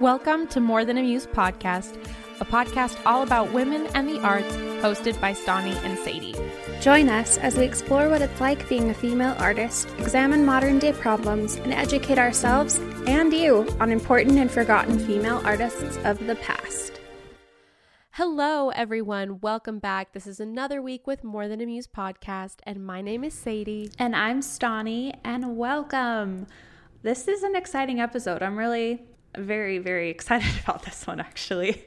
Welcome to More Than a Muse podcast, a podcast all about women and the arts, hosted by Stauney and Sadie. Join us as we explore what it's like being a female artist, examine modern day problems, and educate ourselves and you on important and forgotten female artists of the past. Hello, everyone. Welcome back. This is another week with More Than a Muse podcast, and my name is Sadie. And I'm Stauney, and welcome. This is an exciting episode. I'm really very, very excited about this one, actually.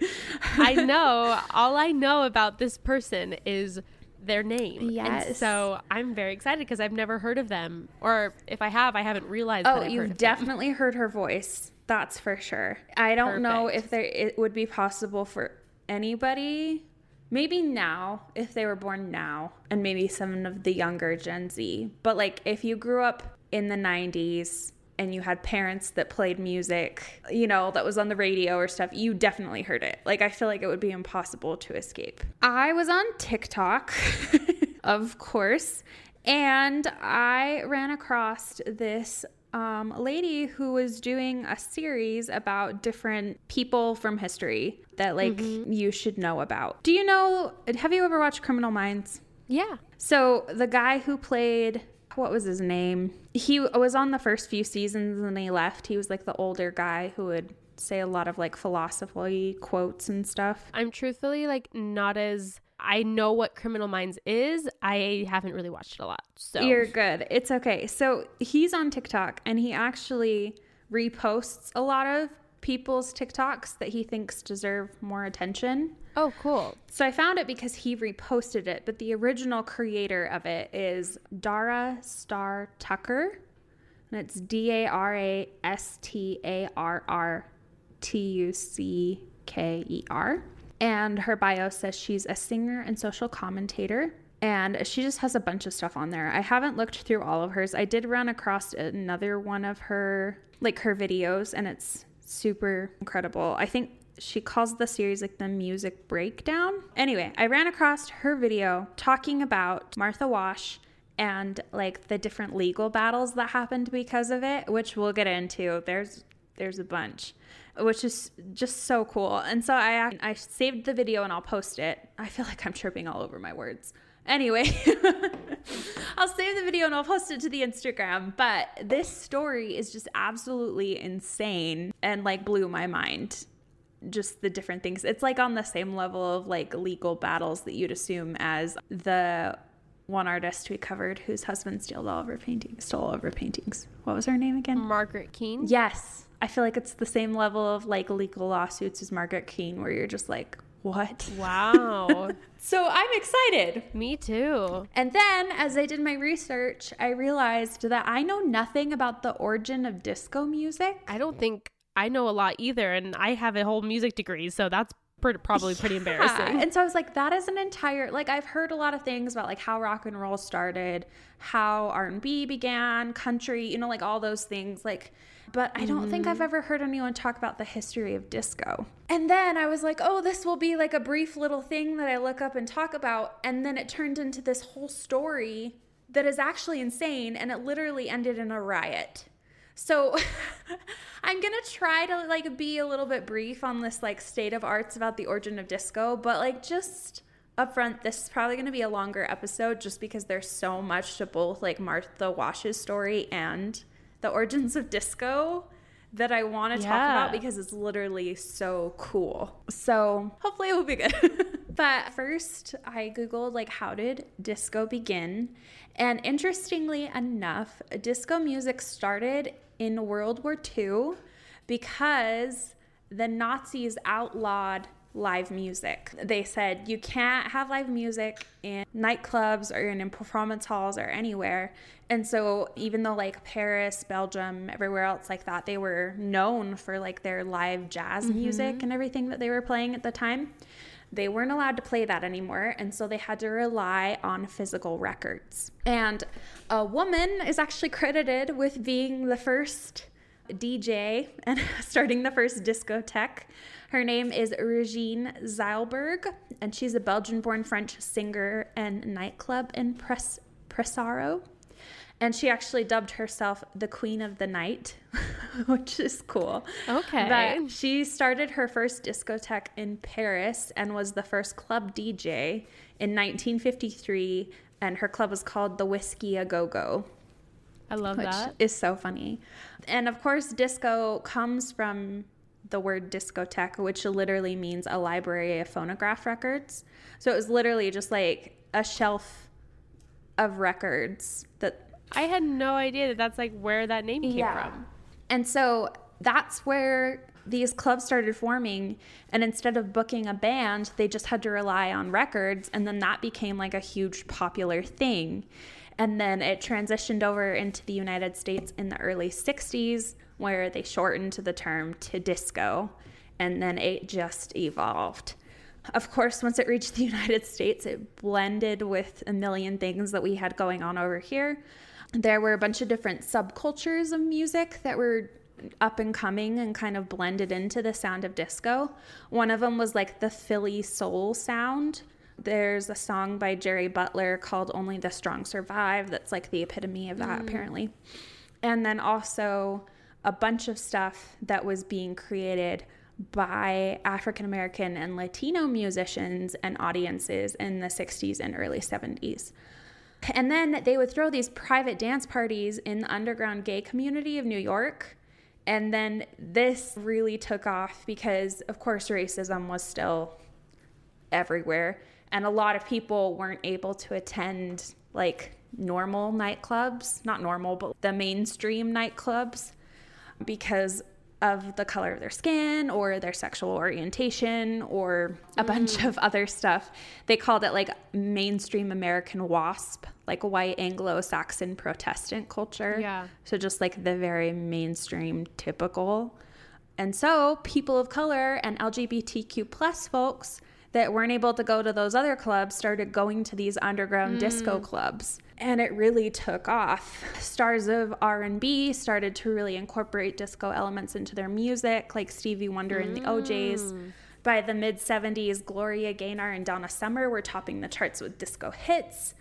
I know. All I know about this person is their name. Yes. And so I'm very excited because I've never heard of them. Or if I have, I haven't realized oh, you've definitely heard her voice. That's for sure. I don't know if there it would be possible for anybody. Maybe now, if they were born now, and maybe some of the younger Gen Z. But like, if you grew up in the 90s and you had parents that played music, you know, that was on the radio or stuff, you definitely heard it. Like, I feel like it would be impossible to escape. I was on TikTok, of course, and I ran across this um, lady who was doing a series about different people from history that like you should know about. Do you know? Have you ever watched Criminal Minds? Yeah. So the guy who played what was his name? He was on the first few seasons and then he left. He was like the older guy who would say a lot of like philosophy quotes and stuff. I'm truthfully like not as. I know what Criminal Minds is. I haven't really watched it a lot. So You're good. It's okay. So he's on TikTok and he actually reposts a lot of people's TikToks that he thinks deserve more attention. Oh, cool. So I found it because he reposted it, but the original creator of it is Dara Starr Tucker. And it's D A R A S T A R R T U C K E R. And her bio says she's a singer and social commentator. And she just has a bunch of stuff on there. I haven't looked through all of hers. I did run across another one of her, like her videos, and it's super incredible. I think she calls the series like the music breakdown. Anyway, I ran across her video talking about Martha Wash and like the different legal battles that happened because of it, which we'll get into. There's there's a bunch, which is just so cool. And so I I saved the video and I'll post it. I feel like I'm tripping all over my words. Anyway, I'll save the video and I'll post it to the Instagram. But this story is just absolutely insane and like blew my mind. Just the different things. It's like on the same level of like legal battles that you'd assume as the one artist we covered whose husband stole all of her paintings. Stole all of her paintings. What was her name again? Margaret Keane. Yes. I feel like it's the same level of like legal lawsuits as Margaret Keane, where you're just like, what? Wow. So I'm excited. Me too. And then as I did my research, I realized that I know nothing about the origin of disco music. I don't think I know a lot either, and I have a whole music degree, so that's pretty, probably pretty embarrassing. And so I was like, that is an entire like I've heard a lot of things about like how rock and roll started, how R and B began, country, you know, like all those things. Like, but I don't think I've mm-hmm. ever heard anyone talk about the history of disco. And then I was like, oh, this will be like a brief little thing that I look up and talk about. And then it turned into this whole story that is actually insane, and it literally ended in a riot. So I'm gonna try to like be a little bit brief on this like state of arts about the origin of disco, but like just upfront, this is probably gonna be a longer episode just because there's so much to both like Martha Wash's story and the origins of disco that I want to talk about because it's literally so cool. So hopefully it will be good. but first, I Googled, like, how did disco begin? And interestingly enough, disco music started in World War II because the Nazis outlawed live music. They said you can't have live music in nightclubs or in, performance halls or anywhere. And so even though like Paris, Belgium, everywhere else like that, they were known for like their live jazz mm-hmm. music and everything that they were playing at the time. They weren't allowed to play that anymore, and so they had to rely on physical records. And a woman is actually credited with being the first DJ and starting the first discotheque. Her name is Regine Zeilberg, and she's a Belgian born French singer and nightclub impresario. And she actually dubbed herself the Queen of the Night, which is cool. Okay. But she started her first discotheque in Paris and was the first club DJ in 1953. And her club was called the Whiskey A Go Go. I love which that. is so funny. And of course, disco comes from the word discotheque, which literally means a library of phonograph records. So it was literally just like a shelf of records that I had no idea that that's like where that name came yeah. from. And so that's where these clubs started forming and instead of booking a band they just had to rely on records and then that became like a huge popular thing and then it transitioned over into the United States in the early 60s, where they shortened the term to disco. And then it just evolved. Of course, once it reached the United States, it blended with a million things that we had going on over here. There were a bunch of different subcultures of music that were up and coming and kind of blended into the sound of disco. One of them was like the Philly soul sound, there's a song by Jerry Butler called Only the Strong Survive that's like the epitome of that, mm. apparently. And then also a bunch of stuff that was being created by African American and Latino musicians and audiences in the 60s and early 70s. And then they would throw these private dance parties in the underground gay community of New York. And then this really took off because, of course, racism was still everywhere. And a lot of people weren't able to attend like normal nightclubs, not normal, but the mainstream nightclubs. Because of the color of their skin or their sexual orientation or a mm. bunch of other stuff. They called it like mainstream American WASP, like white Anglo Saxon Protestant culture. Yeah. So just like the very mainstream typical. And so people of color and LGBTQ plus folks that weren't able to go to those other clubs started going to these underground mm. disco clubs and it really took off stars of r&b started to really incorporate disco elements into their music like stevie wonder and the o'jays mm. by the mid 70s gloria gaynor and donna summer were topping the charts with disco hits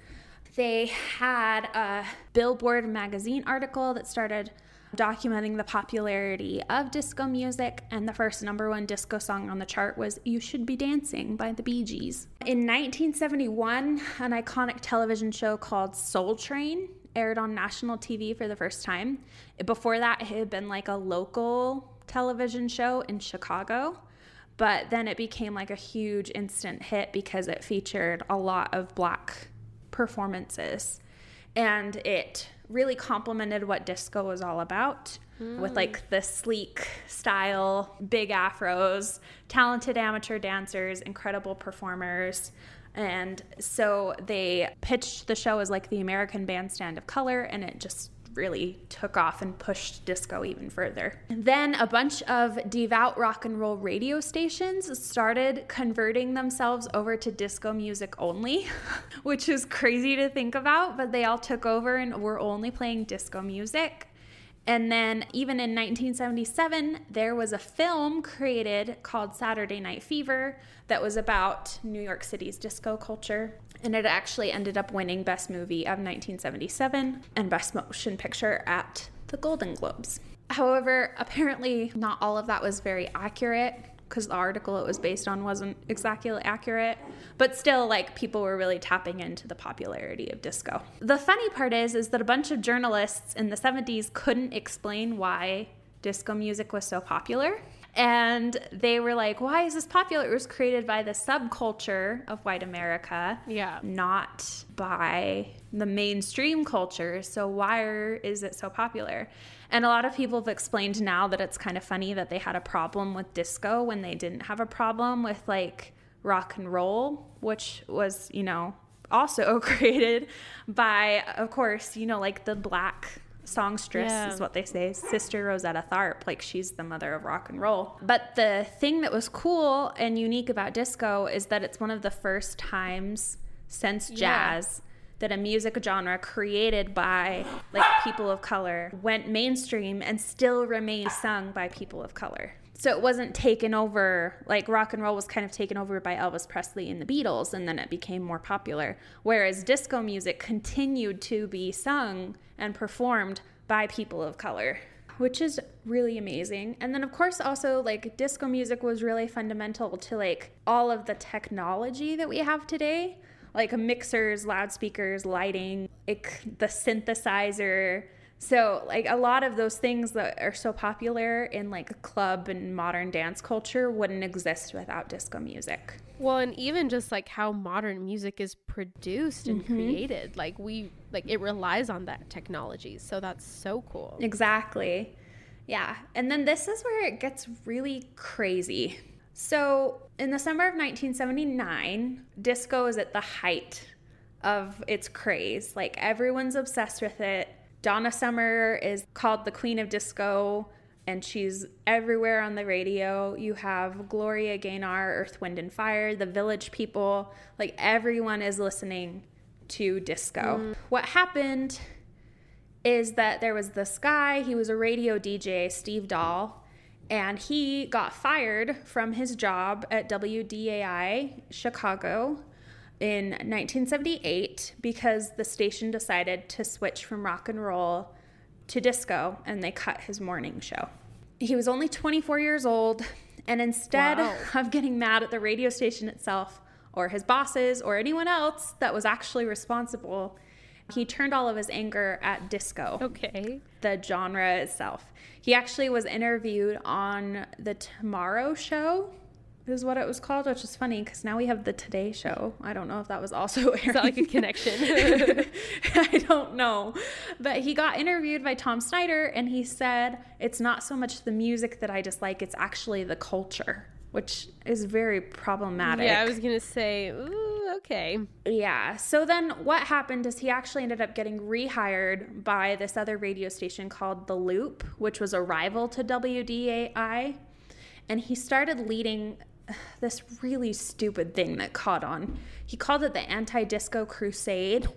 they had a billboard magazine article that started documenting the popularity of disco music, and the first number one disco song on the chart was You Should Be Dancing by the Bee Gees. In 1971, an iconic television show called Soul Train aired on national TV for the first time. Before that, it had been like a local television show in Chicago. But then it became like a huge instant hit because it featured a lot of black performances. And it really complemented what disco was all about mm. with like the sleek style, big afros, talented amateur dancers, incredible performers. And so they pitched the show as like the American Bandstand of Color, and it just really took off and pushed disco even further. Then a bunch of devout rock and roll radio stations started converting themselves over to disco music only, which is crazy to think about, but they all took over and were only playing disco music. And then, even in 1977, there was a film created called Saturday Night Fever that was about New York City's disco culture. And it actually ended up winning Best Movie of 1977 and Best Motion Picture at the Golden Globes. However, apparently, not all of that was very accurate because the article it was based on wasn't exactly accurate. But still, like people were really tapping into the popularity of disco. The funny part is, is that a bunch of journalists in the 70s couldn't explain why disco music was so popular. And they were like, why is this popular? It was created by the subculture of white America, yeah, not by the mainstream culture. So why is it so popular? And a lot of people have explained now that it's kind of funny that they had a problem with disco when they didn't have a problem with like rock and roll, which was, you know, also created by, of course, you know, like the black songstress Yeah. is what they say, Sister Rosetta Tharpe, like she's the mother of rock and roll. But the thing that was cool and unique about disco is that it's one of the first times since Yeah. jazz that a music genre created by like people of color went mainstream and still remains sung by people of color. So it wasn't taken over like rock and roll was kind of taken over by Elvis Presley and the Beatles and then it became more popular whereas disco music continued to be sung and performed by people of color which is really amazing. And then of course also like disco music was really fundamental to like all of the technology that we have today, like mixers, loudspeakers, lighting, like the synthesizer. So like a lot of those things that are so popular in like club and modern dance culture wouldn't exist without disco music. Well, and even just like how modern music is produced and Mm-hmm. created, like we like it relies on that technology. So that's so cool. Exactly. Yeah. And then this is where it gets really crazy. So, in the summer of 1979, disco is at the height of its craze. Like, everyone's obsessed with it. Donna Summer is called the queen of disco, and she's everywhere on the radio. You have Gloria Gaynor, Earth, Wind, and Fire, the Village People. Like, everyone is listening to disco. Mm. What happened is that there was this guy, he was a radio DJ, Steve Dahl, and he got fired from his job at WDAI Chicago in 1978 because the station decided to switch from rock and roll to disco and they cut his morning show. He was only 24 years old, and instead Wow. of getting mad at the radio station itself or his bosses or anyone else that was actually responsible, he turned all of his anger at disco Okay. the genre itself. He actually was interviewed on the Tomorrow Show, is what it was called, which is funny because now we have the Today Show. I don't know if that was also Is that like a connection? I don't know. But he got interviewed by Tom Snyder and he said, It's not so much the music that I dislike, it's actually the culture, which is very problematic. yeah, I was gonna say, ooh, okay. Yeah. So then what happened is he actually ended up getting rehired by this other radio station called The Loop, which was a rival to WDAI. And he started leading this really stupid thing that caught on. He called it the Anti Disco Crusade.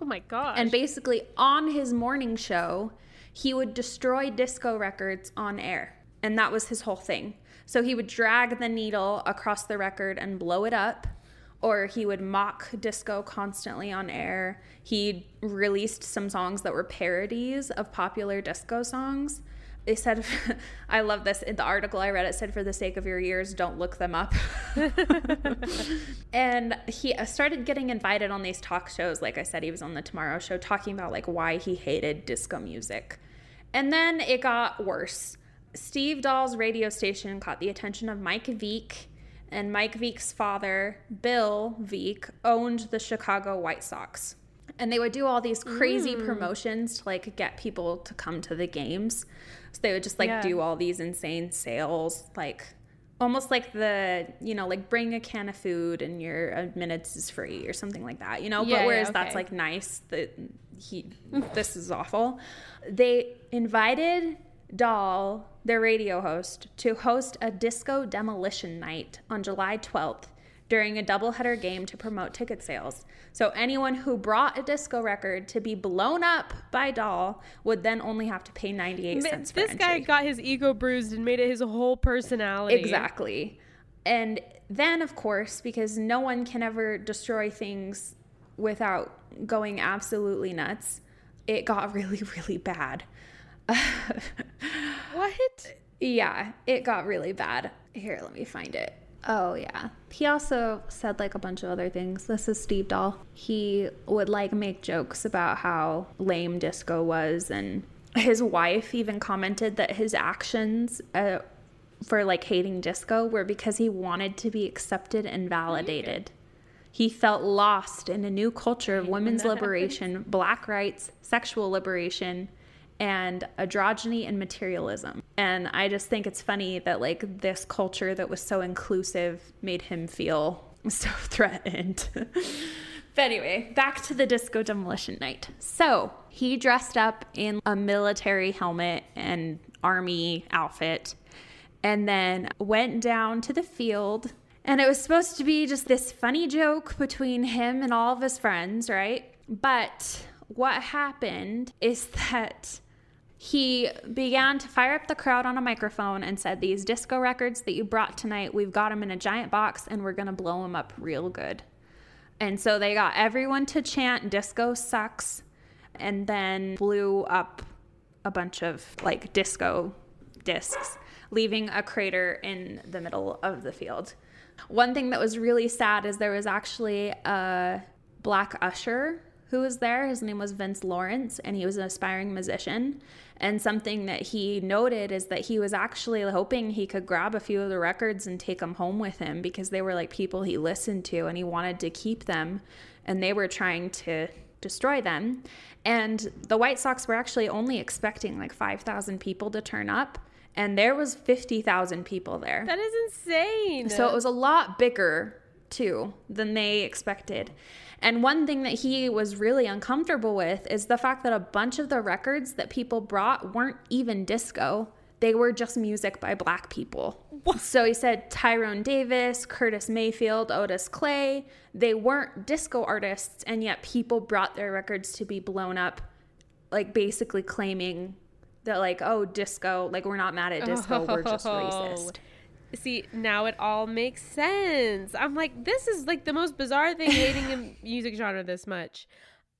Oh my gosh. And basically, on his morning show, he would destroy disco records on air. And that was his whole thing. So he would drag the needle across the record and blow it up, or he would mock disco constantly on air. He released some songs that were parodies of popular disco songs. They said, I love this. In the article I read, it said, for the sake of your ears, don't look them up. and he uh, started getting invited on these talk shows. Like I said, he was on the Tomorrow Show talking about like why he hated disco music. And then it got worse. Steve Dahl's radio station caught the attention of Mike Veeck, and Mike Veeck's father, Bill Veeck, owned the Chicago White Sox. And they would do all these crazy promotions to like get people to come to the games. So they would just like Yeah. do all these insane sales, like almost like the you know like bring a can of food and your minutes is free or something like that you know? Yeah, but yeah, whereas that's like nice that he this is awful. They invited Dahl, their radio host, to host a disco demolition night on July 12th during a doubleheader game to promote ticket sales. So anyone who brought a disco record to be blown up by Dahl would then only have to pay 98 cents for this guy entry. got his ego bruised and made it his whole personality. Exactly. And then, of course, because no one can ever destroy things without going absolutely nuts, it got really, really bad. What? yeah, it got really bad. Here, let me find it. Oh, yeah. He also said like a bunch of other things. This is Steve Dahl. He would like make jokes about how lame disco was, and his wife even commented that his actions uh, for like hating disco were because he wanted to be accepted and validated. He felt lost in a new culture of women's that happens. liberation, black rights, sexual liberation, and androgyny and materialism. And I just think it's funny that like this culture that was so inclusive made him feel so threatened. but anyway, back to the disco demolition night. So he dressed up in a military helmet and army outfit and then went down to the field. And it was supposed to be just this funny joke between him and all of his friends, right? But what happened is that he began to fire up the crowd on a microphone and said, These disco records that you brought tonight, we've got them in a giant box and we're going to blow them up real good. And so they got everyone to chant, Disco sucks, and then blew up a bunch of like disco discs, leaving a crater in the middle of the field. One thing that was really sad is there was actually a black usher who was there. His name was Vince Lawrence, and he was an aspiring musician. And something that he noted is that he was actually hoping he could grab a few of the records and take them home with him because they were like people he listened to and he wanted to keep them. And they were trying to destroy them. And the White Sox were actually only expecting like 5,000 people to turn up. And there was 50,000 people there. That is insane. So it was a lot bigger too than they expected. And one thing that he was really uncomfortable with is the fact that a bunch of the records that people brought weren't even disco. They were just music by black people. What? So he said Tyrone Davis, Curtis Mayfield, Otis Clay, they weren't disco artists, and yet people brought their records to be blown up, like basically claiming that, like, oh, disco, like, we're not mad at disco, we're just racist. See, now it all makes sense. I'm like, this is like the most bizarre thing hating a music genre this much.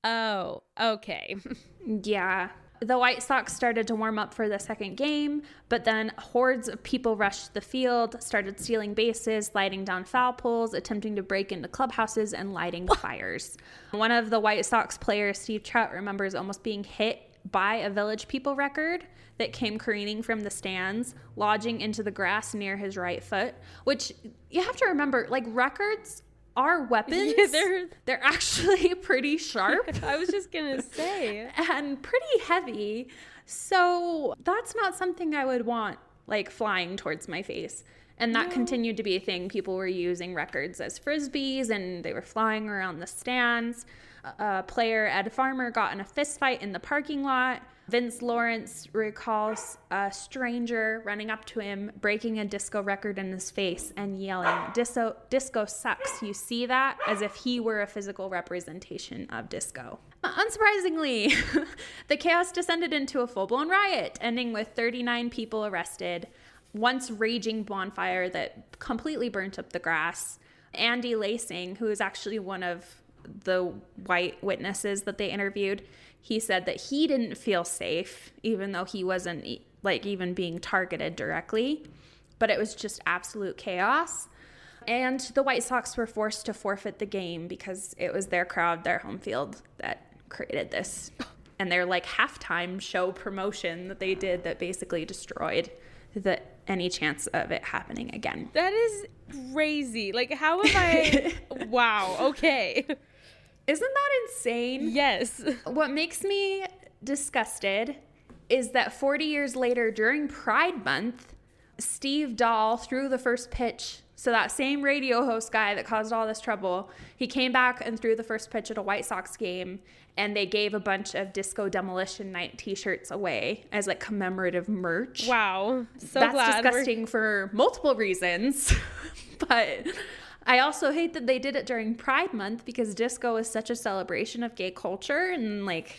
Oh, okay. yeah. The White Sox started to warm up for the second game, but then hordes of people rushed the field, started stealing bases, lighting down foul poles, attempting to break into clubhouses, and lighting fires. One of the White Sox players, Steve Trout, remembers almost being hit by a Village People record that came careening from the stands, lodging into the grass near his right foot, which you have to remember, like records are weapons. Yeah, they're they're actually pretty sharp. I was just going to say. and pretty heavy. So, that's not something I would want like flying towards my face. And that no. continued to be a thing. People were using records as frisbees and they were flying around the stands. A player, Ed Farmer, got in a fist fight in the parking lot. Vince Lawrence recalls a stranger running up to him, breaking a disco record in his face, and yelling, Disco, disco sucks. You see that? As if he were a physical representation of disco. Uh, unsurprisingly, the chaos descended into a full blown riot, ending with 39 people arrested, once raging bonfire that completely burnt up the grass. Andy Lacing, who is actually one of the white witnesses that they interviewed, he said that he didn't feel safe, even though he wasn't like even being targeted directly, but it was just absolute chaos. And the White Sox were forced to forfeit the game because it was their crowd, their home field that created this. And their like halftime show promotion that they did that basically destroyed the any chance of it happening again. That is crazy. Like how have I Wow, okay. Isn't that insane? Yes. What makes me disgusted is that 40 years later, during Pride Month, Steve Dahl threw the first pitch. So, that same radio host guy that caused all this trouble, he came back and threw the first pitch at a White Sox game, and they gave a bunch of Disco Demolition Night t shirts away as like commemorative merch. Wow. So That's glad disgusting we're... for multiple reasons. but I also hate that they did it during Pride Month because disco is such a celebration of gay culture and like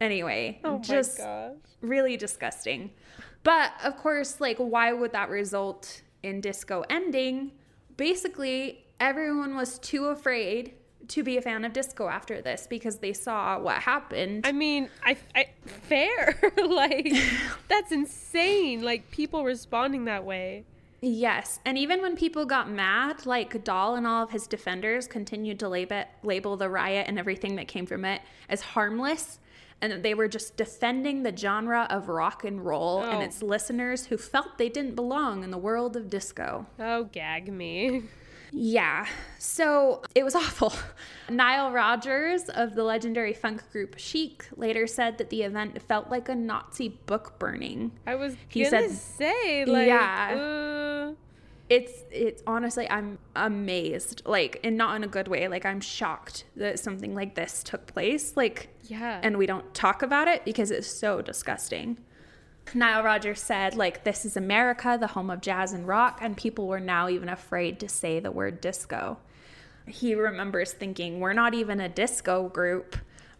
anyway, oh just really disgusting. But of course, like why would that result in disco ending? Basically, everyone was too afraid to be a fan of disco after this because they saw what happened. I mean, I, I fair like that's insane. Like people responding that way. Yes. And even when people got mad, like Dahl and all of his defenders continued to label, label the riot and everything that came from it as harmless. And they were just defending the genre of rock and roll oh. and its listeners who felt they didn't belong in the world of disco. Oh, gag me. Yeah, so it was awful. Nile Rodgers of the legendary funk group Chic later said that the event felt like a Nazi book burning. I was He gonna said- say, like, Yeah. uh, It's it's honestly I'm amazed, like and not in a good way. Like I'm shocked that something like this took place. Like yeah. and we don't talk about it because it's so disgusting. Nile Rodgers said, like, this is America, the home of jazz and rock, and people were now even afraid to say the word disco. He remembers thinking, we're not even a disco group,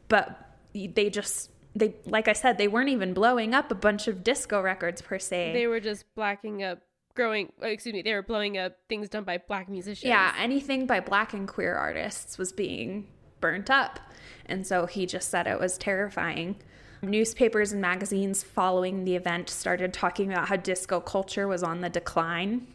but they just, they, like I said, they weren't even blowing up a bunch of disco records per se. they were just blacking up, growing, oh, excuse me, they were blowing up things done by black musicians. Yeah, anything by black and queer artists was being burnt up. And so he just said it was terrifying. Newspapers and magazines following the event started talking about how disco culture was on the decline,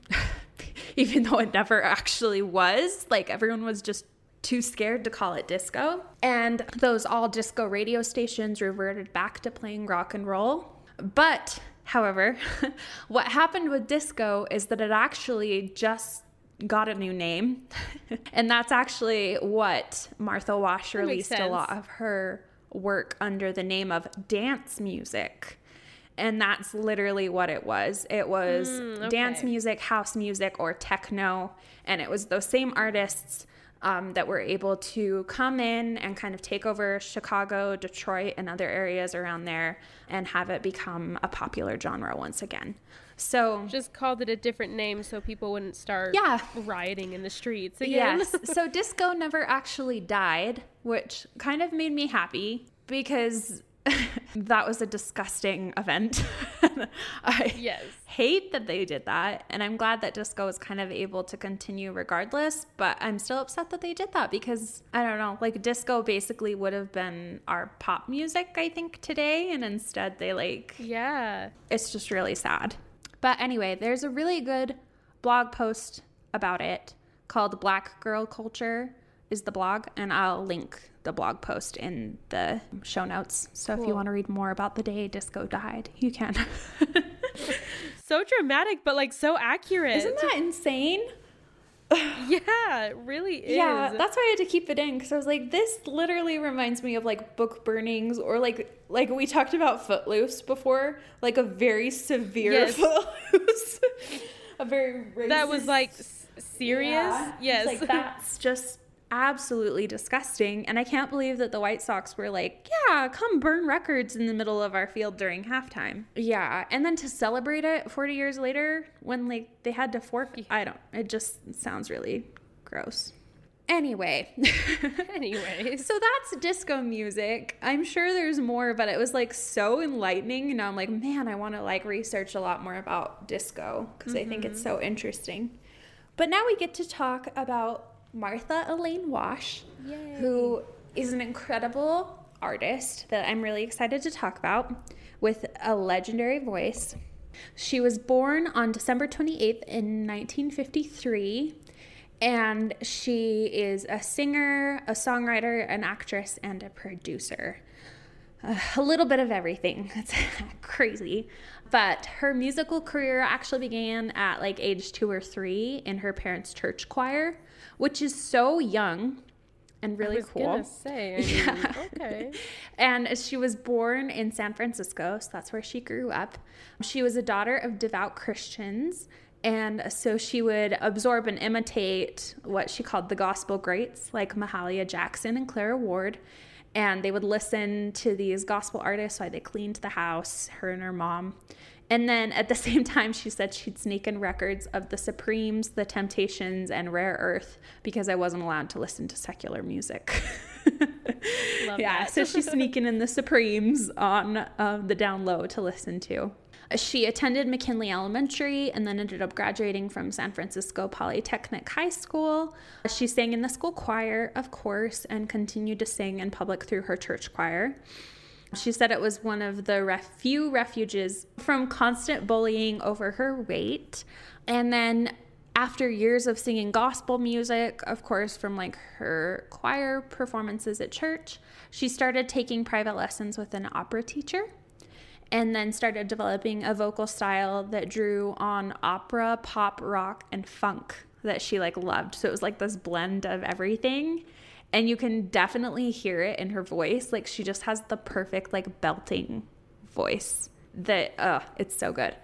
even though it never actually was. Like everyone was just too scared to call it disco. And those all disco radio stations reverted back to playing rock and roll. But, however, what happened with disco is that it actually just got a new name. and that's actually what Martha Wash That released a lot of her work under the name of dance music. And that's literally what it was. It was Mm, dance music, house music, or techno. And it was those same artists um, that were able to come in and kind of take over Chicago, Detroit, and other areas around there and have it become a popular genre once again. So, Just called it a different name so people wouldn't start Yeah. rioting in the streets again. Yes. so disco never actually died, which kind of made me happy because that was a disgusting event. I Yes. hate that they did that. And I'm glad that disco was kind of able to continue regardless. But I'm still upset that they did that because I don't know, like disco basically would have been our pop music, I think, today. And instead they like yeah. it's just really sad. But anyway, there's a really good blog post about it called Black Girl Culture is the blog and I'll link the blog post in the show notes. So if you want to read more about the day disco died, you can. So dramatic, but like so accurate. Isn't that insane? Yeah, it really is. Yeah, that's why I had to keep it in because I was like, this literally reminds me of like book burnings or like like we talked about Footloose before, like a very severe Yes. Footloose, a very that was like serious. Yeah. Yes. It's like that's just absolutely disgusting. And I can't believe that the White Sox were like, yeah, come burn records in the middle of our field during halftime. Yeah. And then to celebrate it 40 years later when like they had to fork, I don't, it just sounds really gross. Anyway. anyway. So that's disco music. I'm sure there's more, but it was like so enlightening. And now I'm like, man, I want to like research a lot more about disco because I think it's mm-hmm. so interesting. But now we get to talk about Martha Elaine Wash, who is an incredible artist that I'm really excited to talk about with a legendary voice. She was born on December 28th in 1953 and she is a singer, a songwriter, an actress, and a producer. Uh, a little bit of everything. It's crazy. But her musical career actually began at like age two or three in her parents' church choir, which is so young and really I was cool. gonna say. I mean, Yeah. okay. And she was born in San Francisco, so that's where she grew up. She was a daughter of devout Christians, and so she would absorb and imitate what she called the gospel greats, like Mahalia Jackson and Clara Ward. And they would listen to these gospel artists while they cleaned the house, her and her mom. And then at the same time, she said she'd sneak in records of the Supremes, the Temptations, and Rare Earth because I wasn't allowed to listen to secular music. Love yeah, so she's sneaking in the Supremes on uh, the down low to listen to. She attended McKinley Elementary and then ended up graduating from San Francisco Polytechnic High School. She sang in the school choir, of course, and continued to sing in public through her church choir. She said it was one of the ref- few refuges from constant bullying over her weight. And then after years of singing gospel music, of course, from like her choir performances at church, she started taking private lessons with an opera teacher and then started developing a vocal style that drew on opera, pop, rock, and funk. that she like loved. So it was like this blend of everything. And you can definitely hear it in her voice. Like she just has the perfect like belting voice that uh it's so good.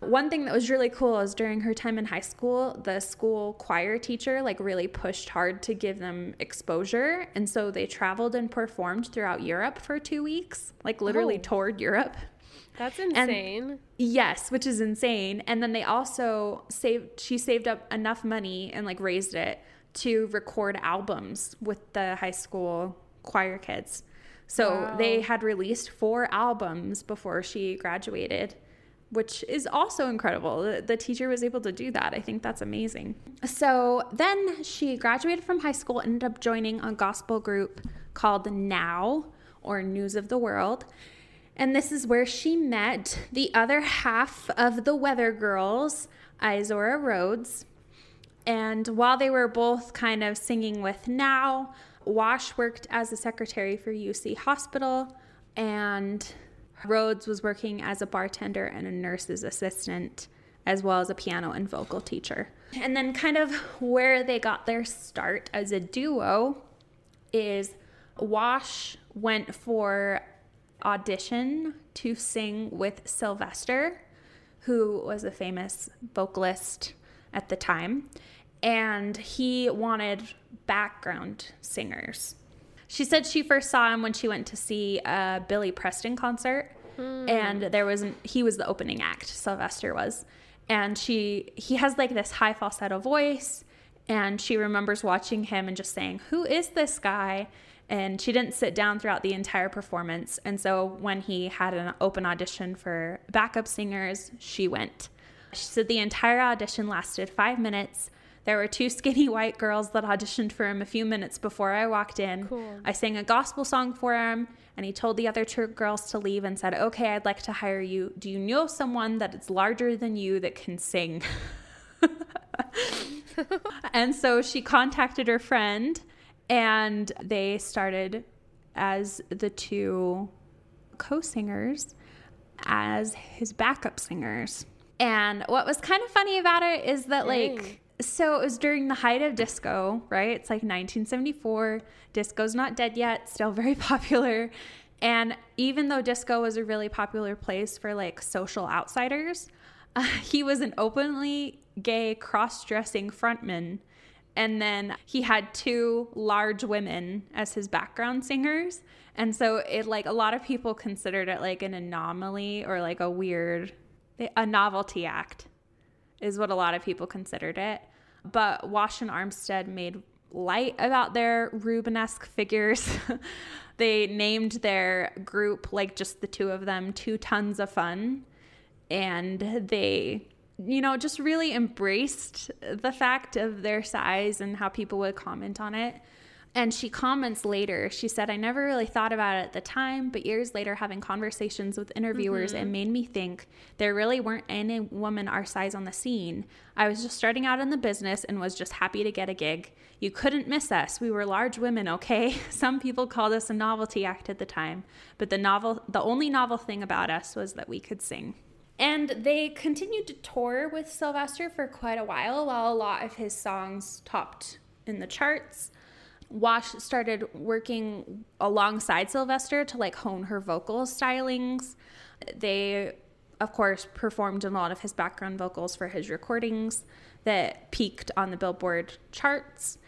One thing that was really cool is during her time in high school, the school choir teacher like really pushed hard to give them exposure. And so they traveled and performed throughout Europe for two weeks, like literally Oh. toured Europe. That's insane. Yes, which is insane. And then they also saved she saved up enough money and like raised it to record albums with the high school choir kids. So Wow. they had released four albums before she graduated, which is also incredible. The, the teacher was able to do that. I think that's amazing. So then she graduated from high school, ended up joining a gospel group called Now or News of the World. And this is where she met the other half of the Weather Girls, Izora Rhodes. And while they were both kind of singing with Now, Wash worked as a secretary for UC Hospital, and Rhodes was working as a bartender and a nurse's assistant, as well as a piano and vocal teacher. And then, kind of where they got their start as a duo is Wash went for audition to sing with Sylvester, who was a famous vocalist at the time, and he wanted background singers. She said she first saw him when she went to see a Billy Preston concert, hmm. and there was an, he was the opening act. Sylvester was, and she he has like this high falsetto voice, and she remembers watching him and just saying, "Who is this guy?" And she didn't sit down throughout the entire performance. And so when he had an open audition for backup singers, she went. She said the entire audition lasted five minutes. There were two skinny white girls that auditioned for him a few minutes before I walked in. Cool. I sang a gospel song for him, and he told the other two girls to leave and said, Okay, I'd like to hire you. Do you know someone that is larger than you that can sing? and so she contacted her friend, and they started as the two co singers as his backup singers. And what was kind of funny about it is that, Dang. like, so it was during the height of disco, right? It's like 1974. Disco's not dead yet, still very popular. And even though disco was a really popular place for like social outsiders, uh, he was an openly gay cross dressing frontman. And then he had two large women as his background singers. And so it like a lot of people considered it like an anomaly or like a weird, a novelty act is what a lot of people considered it. But Wash and Armstead made light about their Rubenesque figures. they named their group, like just the two of them, Two Tons of Fun. And they, you know, just really embraced the fact of their size and how people would comment on it. And she comments later, she said, I never really thought about it at the time, but years later, having conversations with interviewers, it mm-hmm. made me think there really weren't any women our size on the scene. I was just starting out in the business and was just happy to get a gig. You couldn't miss us. We were large women, okay? Some people called us a novelty act at the time, but the novel, the only novel thing about us was that we could sing. And they continued to tour with Sylvester for quite a while, while a lot of his songs topped in the charts. Wash started working alongside Sylvester to like hone her vocal stylings. They, of course, performed a lot of his background vocals for his recordings that peaked on the Billboard charts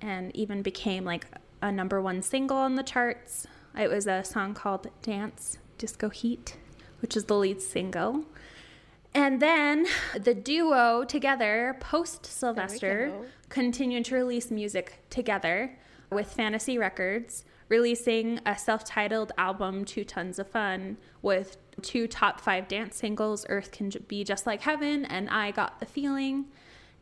and even became like a number one single on the charts. It was a song called Dance Disco Heat, which is the lead single. And then the duo together, post Sylvester, continued to release music together with Fantasy Records, releasing a self titled album, Two Tons of Fun, with two top five dance singles, Earth Can Be Just Like Heaven and I Got the Feeling.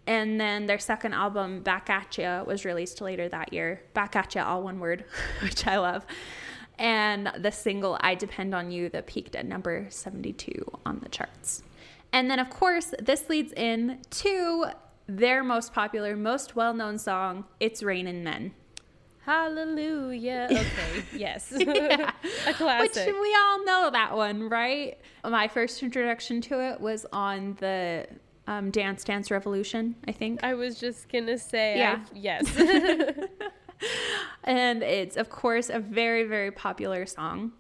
And then their second album, Back At Ya, was released later that year. Back At Ya, all one word, which I love. And the single, I Depend on You, that peaked at number 72 on the charts. And then, of course, this leads in to their most popular, most well known song, It's Rainin' Men. Hallelujah. Okay. Yes. Yeah. a classic. Which we all know that one, right? My first introduction to it was on the um, Dance Dance Revolution, I think. I was just gonna say, Yeah. Yes. and it's of course a very very popular song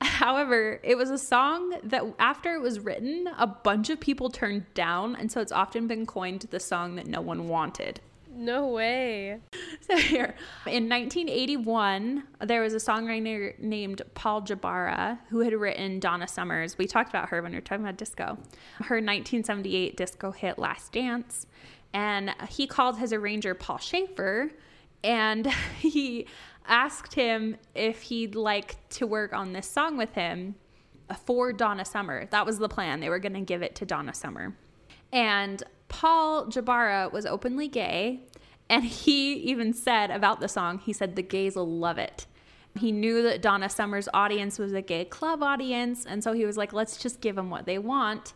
however it was a song that after it was written a bunch of people turned down and so it's often been coined the song that no one wanted no way. so here in 1981 there was a songwriter named paul jabara who had written donna summers we talked about her when we were talking about disco her 1978 disco hit last dance and he called his arranger paul shaffer and he asked him if he'd like to work on this song with him for Donna Summer. That was the plan. They were going to give it to Donna Summer. And Paul Jabara was openly gay, and he even said about the song, he said the gays will love it. He knew that Donna Summer's audience was a gay club audience, and so he was like, let's just give them what they want.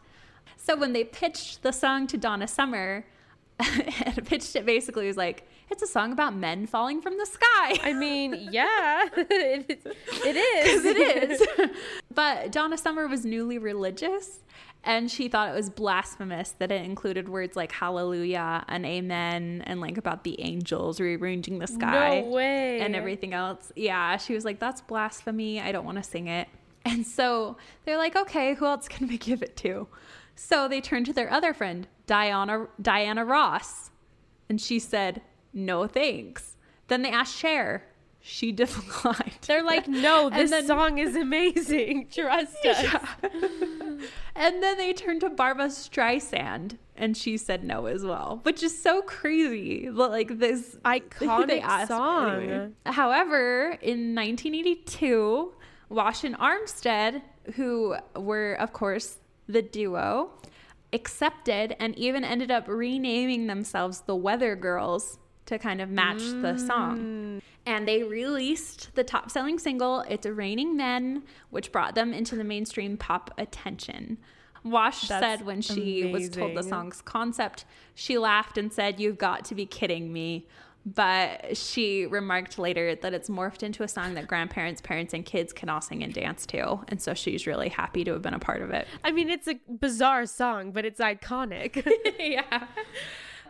So when they pitched the song to Donna Summer, and pitched it basically it was like, it's a song about men falling from the sky. I mean, yeah, it, is- it is. it is. but Donna Summer was newly religious and she thought it was blasphemous that it included words like hallelujah and amen and like about the angels rearranging the sky No way. and everything else. Yeah, she was like, that's blasphemy. I don't want to sing it. And so they're like, okay, who else can we give it to? So they turned to their other friend, Diana Diana Ross, and she said, no thanks. Then they asked Cher. She declined. They're like, no, this then- song is amazing. Trust us. And then they turned to Barbra Streisand, and she said no as well, which is so crazy. But like this Iconic song. anyway. However, in 1982, Wash and Armstead, who were of course the duo, accepted and even ended up renaming themselves the Weather Girls to kind of match the Mm. song. And they released the top selling single, It's Raining Men, which brought them into the mainstream pop attention. Wash That's said when she was told the song's concept, she laughed and said, You've got to be kidding me. But she remarked later that it's morphed into a song that grandparents, parents, and kids can all sing and dance to. And so she's really happy to have been a part of it. I mean, it's a bizarre song, but it's iconic. yeah.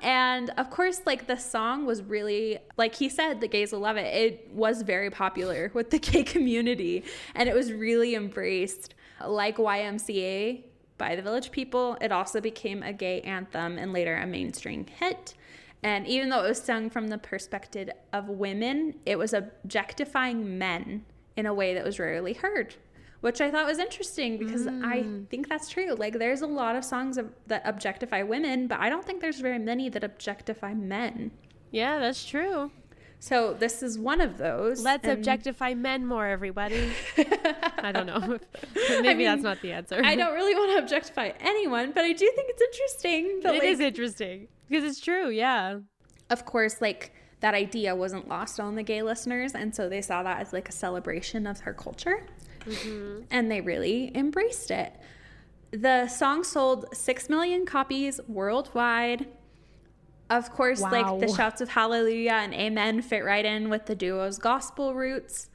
And of course, like the song was really, like he said, the gays will love it. It was very popular with the gay community and it was really embraced. Like YMCA by the Village People, it also became a gay anthem and later a mainstream hit. And even though it was sung from the perspective of women, it was objectifying men in a way that was rarely heard, which I thought was interesting because I mm. think that's true. Like, there's a lot of songs of, that objectify women, but I don't think there's very many that objectify men. yeah, that's true. So this is one of those. Let's and objectify men more, everybody. I don't know. Maybe mean, that's not the answer. I don't really want to objectify anyone, but I do think it's interesting. That, It like, is interesting because it's true. Yeah. of course, like that idea wasn't lost on the gay listeners, and so they saw that as like a celebration of her culture, Mm-hmm. and they really embraced it. The song sold six million copies worldwide. Of course, like the shouts of hallelujah and amen fit right in with the duo's gospel roots.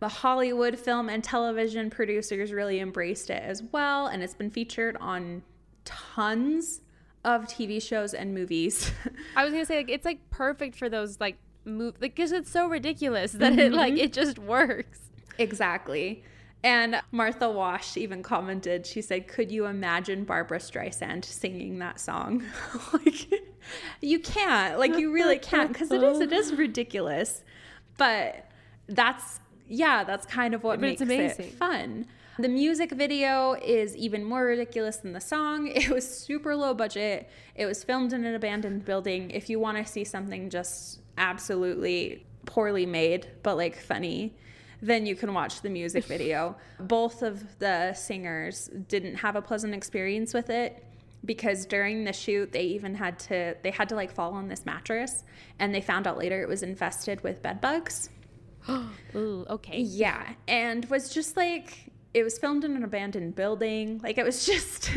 The Hollywood film and television producers really embraced it as well, and it's been featured on tons of TV shows and movies. I was gonna say like it's like perfect for those like move like because it's so ridiculous that it mm-hmm. like it just works. Exactly. And Martha Wash even commented, she said, Could you imagine Barbra Streisand singing that song? like, you can't. Like, you really can't because it is, it is ridiculous. But that's, yeah, that's kind of what But makes it fun. The music video is even more ridiculous than the song. It was super low budget. It was filmed in an abandoned building. If you want to see something just absolutely poorly made, but like funny, then you can watch the music video. Both of the singers didn't have a pleasant experience with it because during the shoot they even had to they had to like fall on this mattress and they found out later it was infested with bed bugs. Ooh, okay. Yeah, and was just like it was filmed in an abandoned building. Like it was just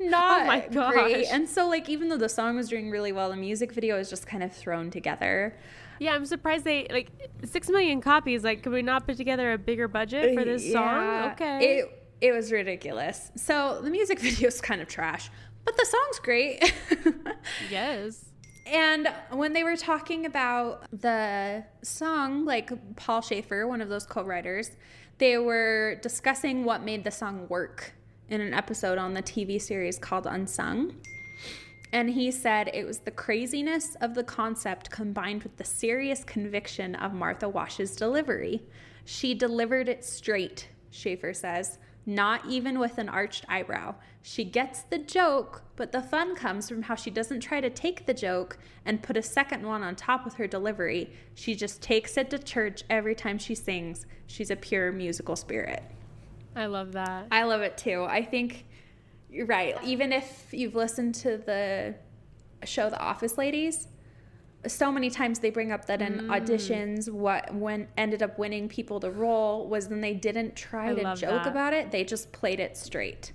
not Oh my great. And so like even though the song was doing really well, the music video was just kind of thrown together. Yeah, I'm surprised they like six million copies. Like, could we not put together a bigger budget for this song? Okay. It it was ridiculous. So the music video is kind of trash, But the song's great. Yes. And when they were talking about the song, like Paul Shaffer, one of those co writers, they were discussing what made the song work in an episode on the TV series called Unsung. And he said it was the craziness of the concept combined with the serious conviction of Martha Wash's delivery. She delivered it straight, Shaffer says, not even with an arched eyebrow. She gets the joke, but the fun comes from how she doesn't try to take the joke and put a second one on top with her delivery. She just takes it to church every time she sings. She's a pure musical spirit. I love that. I love it too. I think you're right. Even if you've listened to the show The Office Ladies, so many times they bring up that in mm. auditions what when ended up winning people the role was then they didn't try I to joke that. about it. They just played it straight.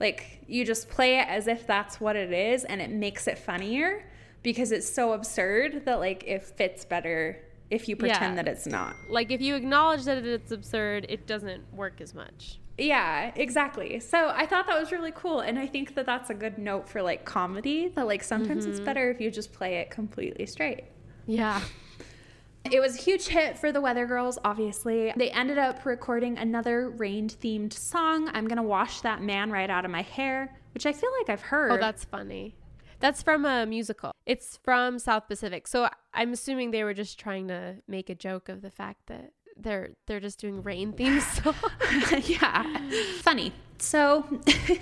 Like you just play it as if that's what it is and it makes it funnier because it's so absurd that like it fits better if you pretend Yeah. that it's not. Like if you acknowledge that it's absurd, it doesn't work as much. Yeah, exactly. So I thought that was really cool. And I think that that's a good note for like comedy that like sometimes it's mm-hmm. better if you just play it completely straight. Yeah. It was a huge hit for the Weather Girls, obviously. They ended up recording another rain themed song, I'm Gonna Wash That Man Right Out of My Hair, which I feel like I've heard. Oh, that's funny. That's from a musical. It's from South Pacific. So I'm assuming they were just trying to make a joke of the fact that they're they're just doing rain themes. yeah, funny. So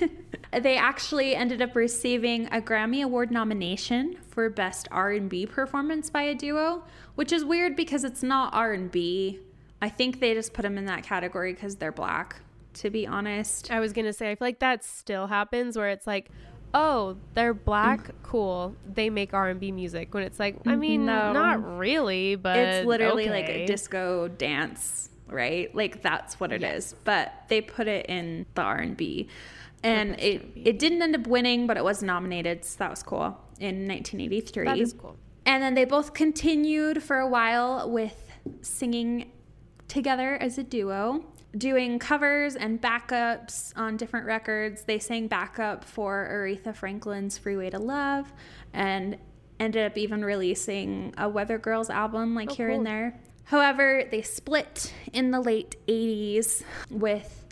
they actually ended up receiving a Grammy Award nomination for best R&B performance by a duo, which is weird because it's not R&B. I think they just put them in that category because they're black. To be honest, I was gonna say I feel like that still happens where it's like, oh, they're mm. black, cool. They make R and B music. When it's like, I mm-hmm. mean, No. not really, but it's literally like a disco dance, right? Like that's what it is. Yes. But they put it in the R&B. And it, it didn't end up winning, but it was nominated, so that was cool in 1983. That is cool. And then they both continued for a while with singing together as a duo, doing covers and backups on different records. They sang backup for Aretha Franklin's Freeway to Love and ended up even releasing a Weather Girls album like Oh, here cool. and there. However, they split in the late 80s with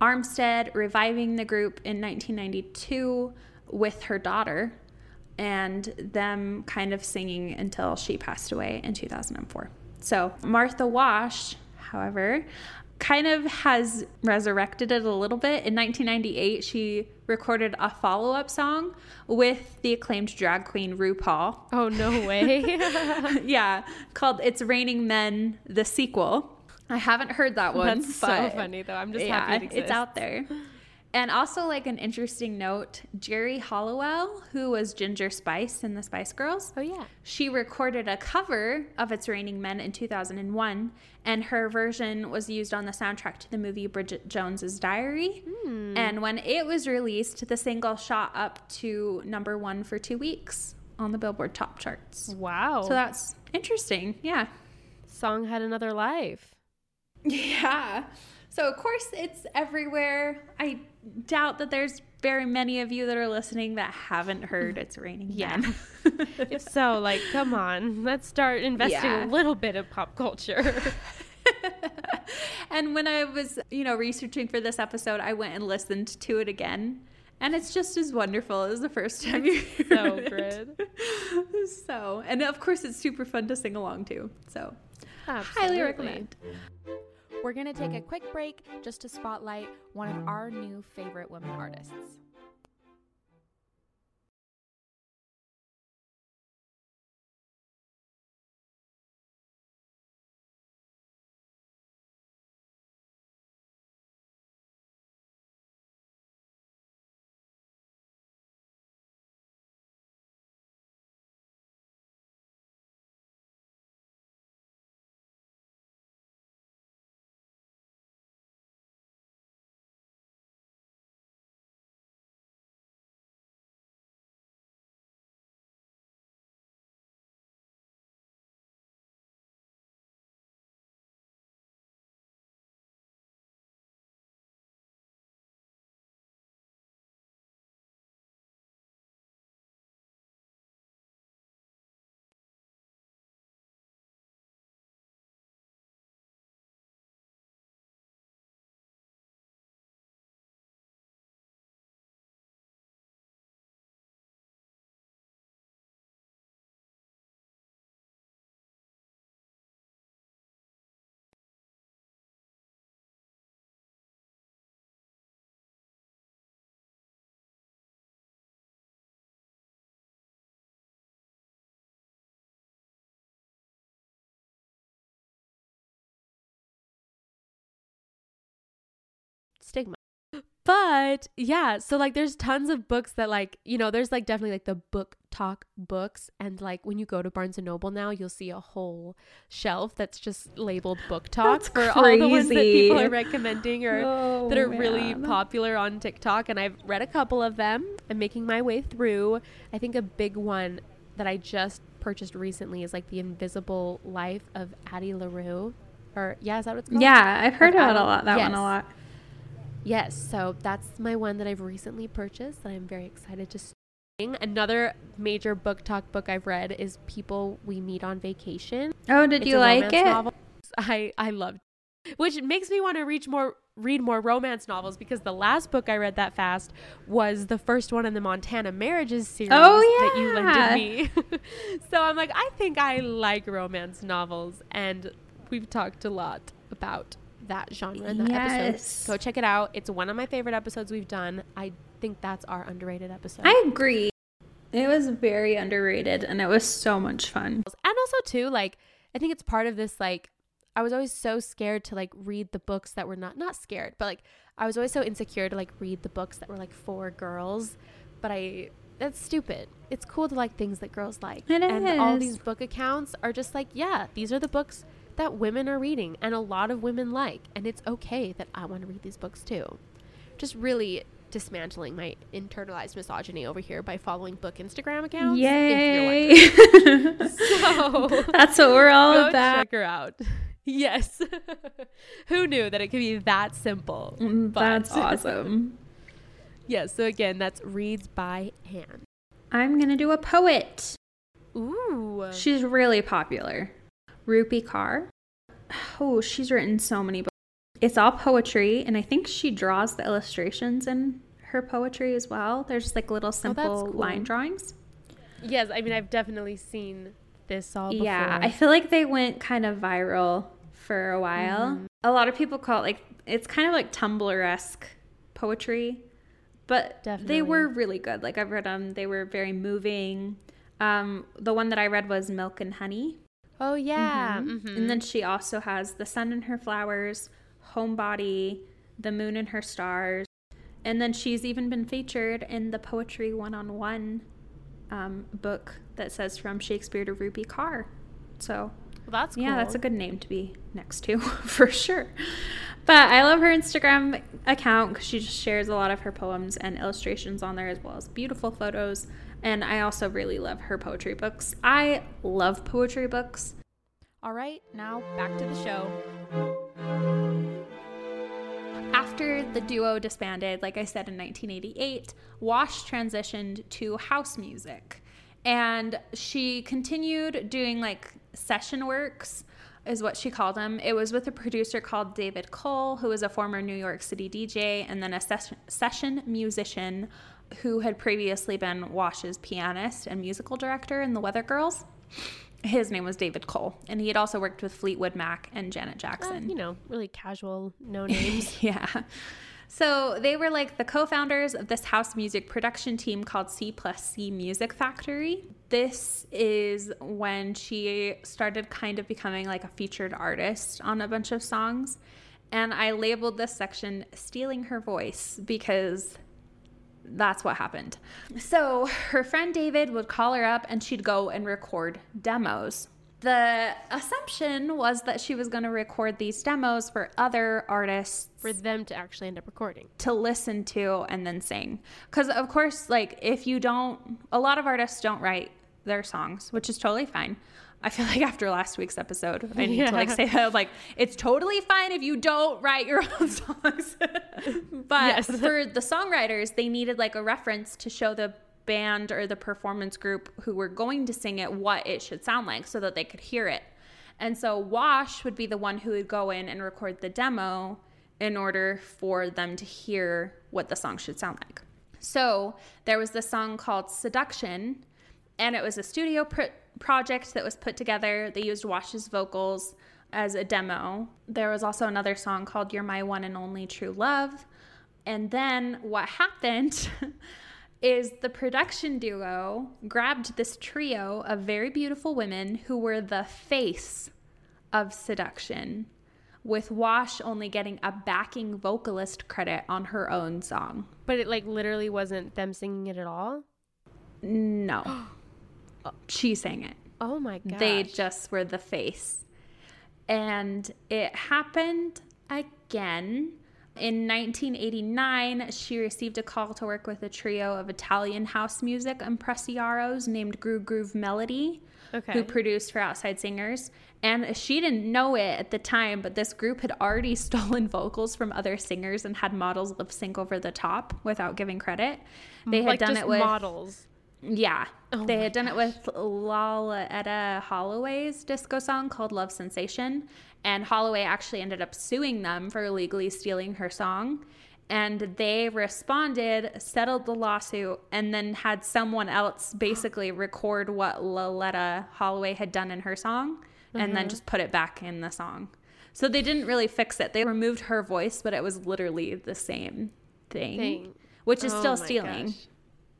Armstead reviving the group in 1992 with her daughter and them kind of singing until she passed away in 2004. So Martha Wash, however, kind of has resurrected it a little bit. In 1998, she recorded a follow up song with the acclaimed drag queen RuPaul. Oh no way. yeah, called It's Raining Men, the sequel. I haven't heard that one. That's so funny though. I'm just yeah, happy it exists. it's out there. And also, like an interesting note, Geri Halliwell, who was Ginger Spice in the Spice Girls, Oh yeah. she recorded a cover of It's Raining Men in 2001, and her version was used on the soundtrack to the movie Bridget Jones's Diary. Hmm. And when it was released, the single shot up to number one for two weeks on the Billboard top charts. Wow. So that's interesting. Yeah. song had another life. Yeah. So of course it's everywhere. I doubt that there's very many of you that are listening that haven't heard it's raining Yeah. If so, like, come on, let's start investing Yeah. a little bit of pop culture. and when I was, you know, researching for this episode, I went and listened to it again. And it's just as wonderful as the first time you heard so it. good. So, and of course it's super fun to sing along to. So, highly Absolutely. recommend. We're going to take a mm. quick break just to spotlight one of our new favorite women artists. Stigma. But yeah, so like there's tons of books that like, you know, there's like definitely like the book talk books and like when you go to Barnes and Noble now, you'll see a whole shelf that's just labeled BookTok That's for all the ones that people are recommending or Oh, that are really popular on TikTok and I've read a couple of them. I'm making my way through. I think a big one that I just purchased recently is like The Invisible Life of Addie LaRue. Or yeah, is that what it's called? Yeah, I've heard Of about a lot that one a lot. Yes, so that's my one that I've recently purchased that I'm very excited to start. Another major BookTok book I've read is People We Meet on Vacation. Oh, did It's you like it? novel. I I loved, it. which makes me want to reach more read more romance novels because the last book I read that fast was the first one in the Montana Marriages series Oh, yeah. that you lended me. so I'm like, I think I like romance novels, and we've talked a lot about that genre in that Yes. episode. Go check it out. It's one of my favorite episodes we've done. I think that's our underrated episode. I agree. It was very underrated and it was so much fun. and also too like i think it's part of this like i was always so scared to like read the books that were not not scared but like i was always so insecure to like read the books that were like for girls but i that's stupid it's cool to like things that girls like It and all these book accounts are just like yeah these are the books that women are reading and a lot of women like and it's okay that i want to read these books too just really dismantling my internalized misogyny over here by following book instagram accounts if you're. Yay! so That's what we're all go about. check her out. Yes. Who knew that it could be that simple? Mm, But- That's awesome. yes. So again, that's reads by hand. I'm gonna do a poet. Ooh. She's really popular. Rupi Kaur. Oh, she's written so many books. It's all poetry, and I think she draws the illustrations in her poetry as well. There's like little simple cool. line drawings. yes. I mean, I've definitely seen this all before. Yeah, I feel like they went kind of viral for a while. Mm-hmm. A lot of people call it like it's kind of like Tumblr esque poetry, but they were really good. Like I've read them, they were very moving. Um, the one that I read was Milk and Honey. Oh yeah. Mhm. mhm. And then she also has The Sun and Her Flowers, Homebody, The Moon and Her Stars. And then she's even been featured in the Poetry One on One book that says From Shakespeare to Rupi Kaur. So, well, that's cool. yeah, that's a good name to be next to for sure. But I love her Instagram account because she just shares a lot of her poems and illustrations on there as well as beautiful photos. And I also really love her poetry books. I love poetry books. All right, now back to the show. After the duo disbanded, like I said in 1988, Wash transitioned to house music. And she continued doing like session works, is what she called them. It was with a producer called David Cole, who was a former New York City DJ, and then a session, session musician who had previously been Wash's pianist and musical director in The Weather Girls. His name was David Cole, and he had also worked with Fleetwood Mac and Janet Uh, Jackson. you know, really casual, no names. yeah. So they were like the co-founders of this house music production team called C plus C Music Factory. This is when she started kind of becoming like a featured artist on a bunch of songs. And I labeled this section Stealing Her Voice because that's what happened. So her friend David would call her up and she'd go and record demos. The assumption was that she was going to record these demos for other artists for them to actually end up recording. to listen to and then sing. Because, of course, like if you don't, a lot of artists don't write their songs, which is totally fine. I feel like after last week's episode, I need to like say that like it's totally fine if you don't write your own songs. but Yes. for the songwriters, they needed like a reference to show the band or the performance group who were going to sing it what it should sound like so that they could hear it. And so Wash would be the one who would go in and record the demo in order for them to hear what the song should sound like. So there was this song called Seduction, and it was a studio pr- project that was put together. They used Wash's vocals as a demo. There was also another song called You're My One and Only True Love. And then what happened is the production duo grabbed this trio of very beautiful women who were the face of seduction with Wash only getting a backing vocalist credit on her own song. But it like literally wasn't them singing it at all. No. she sang it. Oh my god. They just were the face. And it happened again. In 1989, she received a call to work with a trio of Italian house music impresarios named Groove Groove Melody, Okay. who produced for Outside Singers. And she didn't know it at the time, but this group had already stolen vocals from other singers and had models lip sync over the top without giving credit. They had like done it with models. Yeah. Oh they had done it with Loleatta Holloway's disco song called Love Sensation. And Holloway actually ended up suing them for illegally stealing her song. And they responded, settled the lawsuit, and then had someone else basically record what Loleatta Holloway had done in her song and then mm-hmm. just put it back in the song. So they didn't really fix it. They removed her voice, but it was literally the same thing, Thing. which is Oh still stealing. gosh.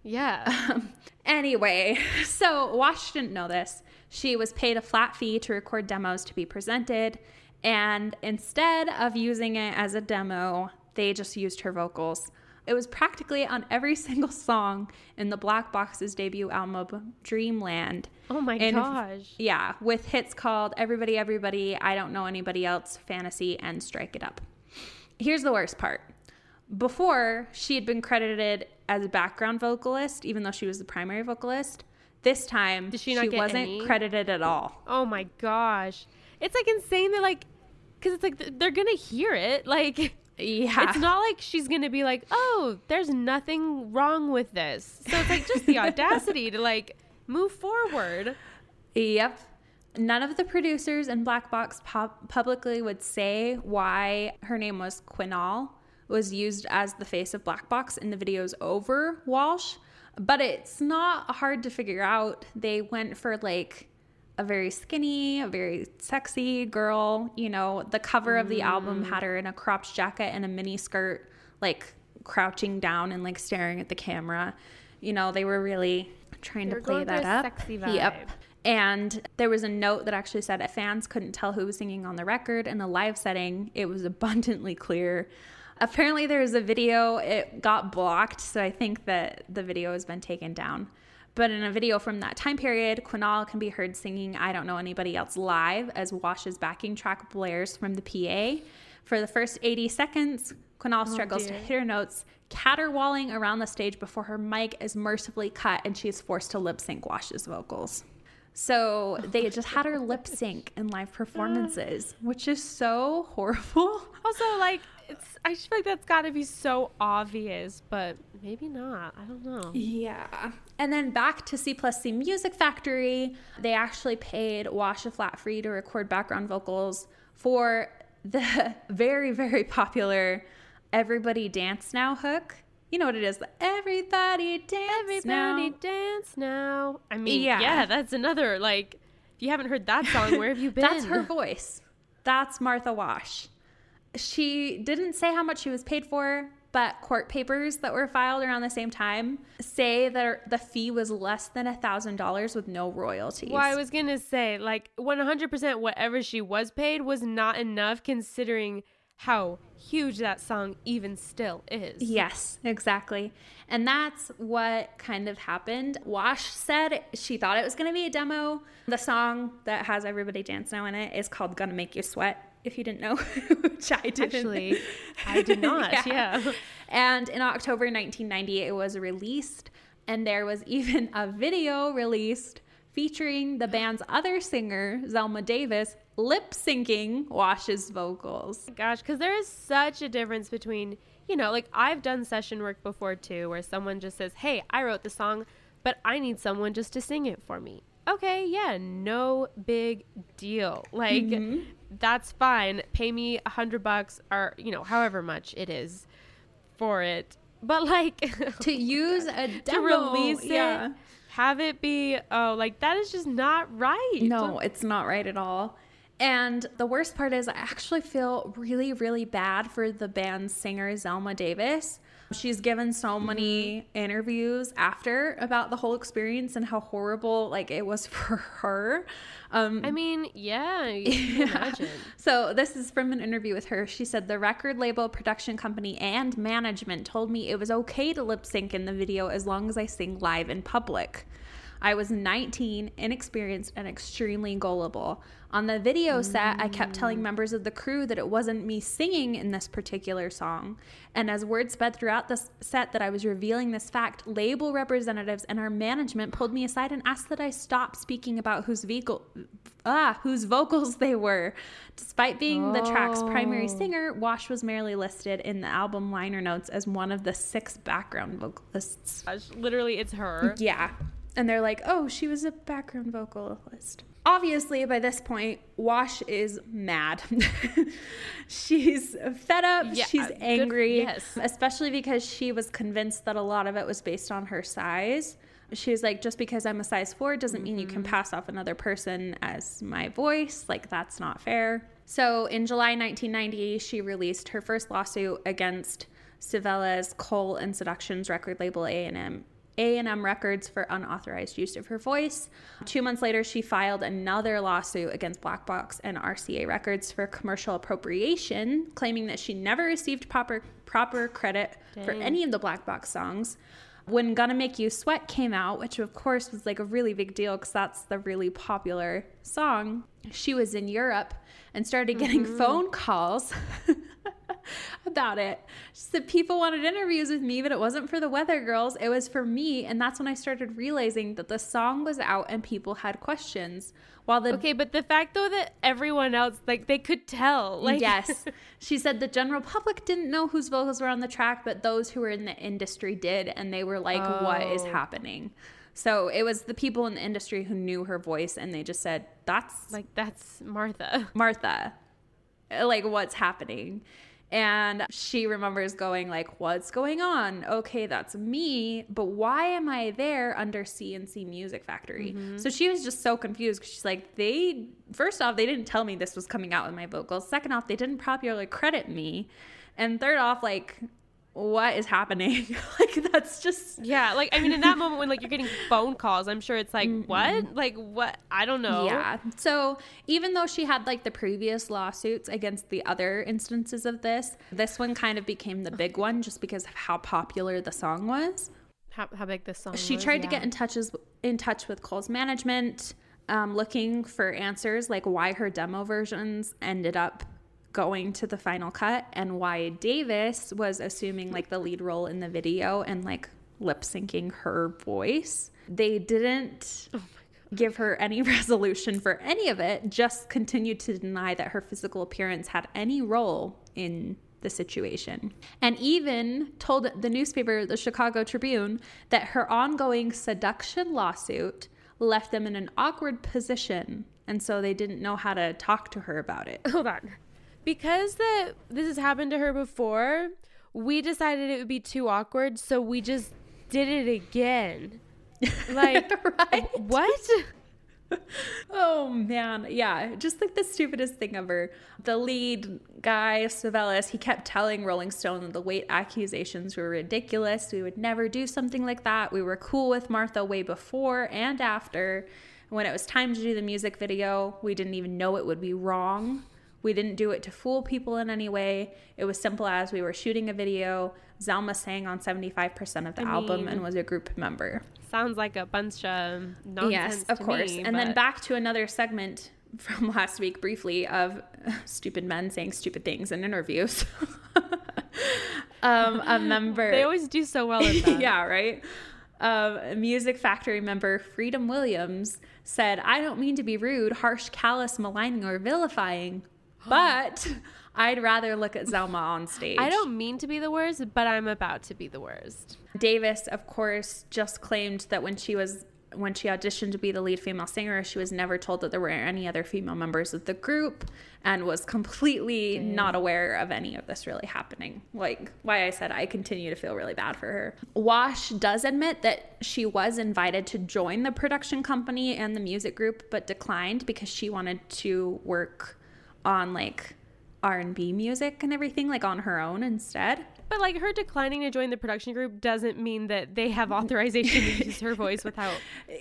Yeah. Anyway, so Wash didn't know this. She was paid a flat fee to record demos to be presented, and instead of using it as a demo, they just used her vocals. It was practically on every single song in the Black Box's debut album, Dreamland. Oh my And- gosh. Yeah, with hits called Everybody, Everybody, I Don't Know Anybody Else, Fantasy, and Strike It Up. Here's the worst part. Before, she had been credited as a background vocalist, even though she was the primary vocalist. This time, Did she not get wasn't any? credited at all. Oh my gosh. It's like insane that like cuz it's like th- they're going to hear it. Like Yeah. it's not like she's going to be like, "Oh, there's nothing wrong with this." So it's like just the audacity to like move forward. Yep. None of the producers in Black Box pub- publicly would say why her name was Quinol was used as the face of Black Box in the videos over Wash, but it's not hard to figure out. They went for like a very skinny, a very sexy girl. You know, the cover of the album had her in a cropped jacket and a mini skirt, like crouching down and like staring at the camera. You know, they were really trying They to play that up. sexy Yep. And there was a note that actually said fans couldn't tell who was singing on the record. In the live setting, it was abundantly clear. Apparently, there was a video, it got blocked. So I think that the video has been taken down. But in a video from that time period, Quinol can be heard singing I Don't Know Anybody Else live as Wash's backing track blares from the PA. For the first 80 seconds, Quinol oh, struggles to hit her notes, caterwauling around the stage before her mic is mercifully cut and she is forced to lip sync Wash's vocals. So they just had her lip sync in live performances, which is so horrible. Also, like it's I feel like that's got to be so obvious, but maybe not. I don't know. Yeah. And then back to C plus C Music Factory, they actually paid Wash a flat fee to record background vocals for the very, very popular Everybody Dance Now hook. You know what it is? The Everybody Dance Everybody Now. dance now. I mean, Yeah. yeah. that's another like if you haven't heard that song, where have you been? That's her voice. That's Martha Wash. She didn't say how much she was paid for, but court papers that were filed around the same time say that the fee was less than a thousand dollars with no royalties. Well, I was gonna say, like, 100% whatever she was paid was not enough considering how huge that song even still is. Yes, exactly. And that's what kind of happened. Wash said she thought it was going to be a demo. The song that has Everybody Dance Now in it is called Gonna Make You Sweat, if you didn't know, which I didn't. Actually, I did not. yeah. And in October 1990, it was released, and there was even a video released featuring the band's other singer, Zelma Davis, lip syncing Wash's vocals. Oh gosh, because there is such a difference between, you know, like I've done session work before too, where someone just says, Hey, I wrote the song, but I need someone just to sing it for me. Okay, yeah, no big deal. Like, mm-hmm. that's fine. Pay me a hundred bucks or, you know, however much it is for it. But like, oh To use a to demo, release it, yeah. have it be, oh, like that is just not right. No, it's not right at all. And the worst part is, I actually feel really, really bad for the band's singer, Zelma Davis. She's given so many interviews after about the whole experience and how horrible like it was for her. Um, I mean, yeah, you can imagine. so this is from an interview with her. She said the record label, production company, and management told me it was okay to lip sync in the video as long as I sing live in public. I was 19, inexperienced, and extremely gullible. On the video set, I kept telling members of the crew that it wasn't me singing in this particular song. And as word sped throughout the set that I was revealing this fact, label representatives and our management pulled me aside and asked that I stop speaking about whose vehicle. Ah, whose vocals they were. Despite being the track's primary Oh. singer, Wash was merely listed in the album liner notes as one of the six background vocalists. Gosh, literally, it's her. Yeah. And they're like, oh, she was a background vocalist. Obviously, by this point, Wash is mad. she's fed up. Yeah, she's good- angry. yes. Especially because she was convinced that a lot of it was based on her size. She was like, just because I'm a size four doesn't mean you can Mm-hmm. pass off another person as my voice. Like, that's not fair. So, in July 1990, she released her first lawsuit against Clivillés' Cole and Seductions record label A&M a&M Records for unauthorized use of her voice. Two months later, she filed another lawsuit against Black Box and RCA Records for commercial appropriation, claiming that she never received proper proper credit for any of the Black Box songs. When Gonna Make You Sweat came out, which of course was like a really big deal because that's the really popular song, she was in Europe and started getting mm-hmm. phone calls about it. She said people wanted interviews with me, but it wasn't for the Weather Girls. It was for me. And that's when I started realizing that the song was out and people had questions. While the Okay, but the fact though that everyone else, like, they could tell. Like, yes. She said the general public didn't know whose vocals were on the track, but those who were in the industry did. And they were like, what is Oh. happening? So it was the people in the industry who knew her voice and they just said, that's like that's Martha. Martha, like what's happening? And she remembers going like, "What's going on? Okay, that's me, but why am I there under CNC Music Factory?" Mm-hmm. So she was just so confused she's like, "They first off, they didn't tell me this was coming out with my vocals. Second off, they didn't properly credit me, and third off, like, what is happening? like that's just Yeah, like I mean, in that moment when like you're getting phone calls, I'm sure it's like, what? Like what? I don't know. Yeah. So even though she had like the previous lawsuits against the other instances of this, this one kind of became the big one just because of how popular the song was. How, how big this song? She was, tried to get in touch in touch with Cole's management, um, looking for answers like why her demo versions ended up going to the final cut and why Davis was assuming like the lead role in the video and like lip syncing her voice. They didn't oh give her any resolution for any of it, just continued to deny that her physical appearance had any role in the situation. And even told the newspaper, the Chicago Tribune, that her ongoing seduction lawsuit left them in an awkward position. And so they didn't know how to talk to her about it. Hold on. Because that this has happened to her before, we decided it would be too awkward, so we just did it again. Like right? what? Oh man, yeah, just like the stupidest thing ever. The lead guy, Clivillés, he kept telling Rolling Stone that the weight accusations were ridiculous. We would never do something like that. We were cool with Martha way before and after. When it was time to do the music video, we didn't even know it would be wrong. We didn't do it to fool people in any way. It was simple as we were shooting a video. Zelma sang on 75% of the I album mean- and was a group member. Sounds like a bunch of nonsense. Yes, of course. me, and then back to another segment from last week briefly of stupid men saying stupid things in interviews. um, a member. They always do so well at that. yeah, right. Um, Music Factory member Freedom Williams said, "I don't mean to be rude, harsh, callous, maligning, or vilifying, but I'd rather look at Zelma on stage." I don't mean to be the worst, but I'm about to be the worst. Davis, of course, just claimed that when she was when she auditioned to be the lead female singer, she was never told that there were any other female members of the group and was completely not aware of any of this really happening. Like why I said I continue to feel really bad for her. Wash does admit that she was invited to join the production company and the music group but declined because she wanted to work on like R&B music and everything like on her own instead. but like her declining to join the production group doesn't mean that they have authorization to use her voice without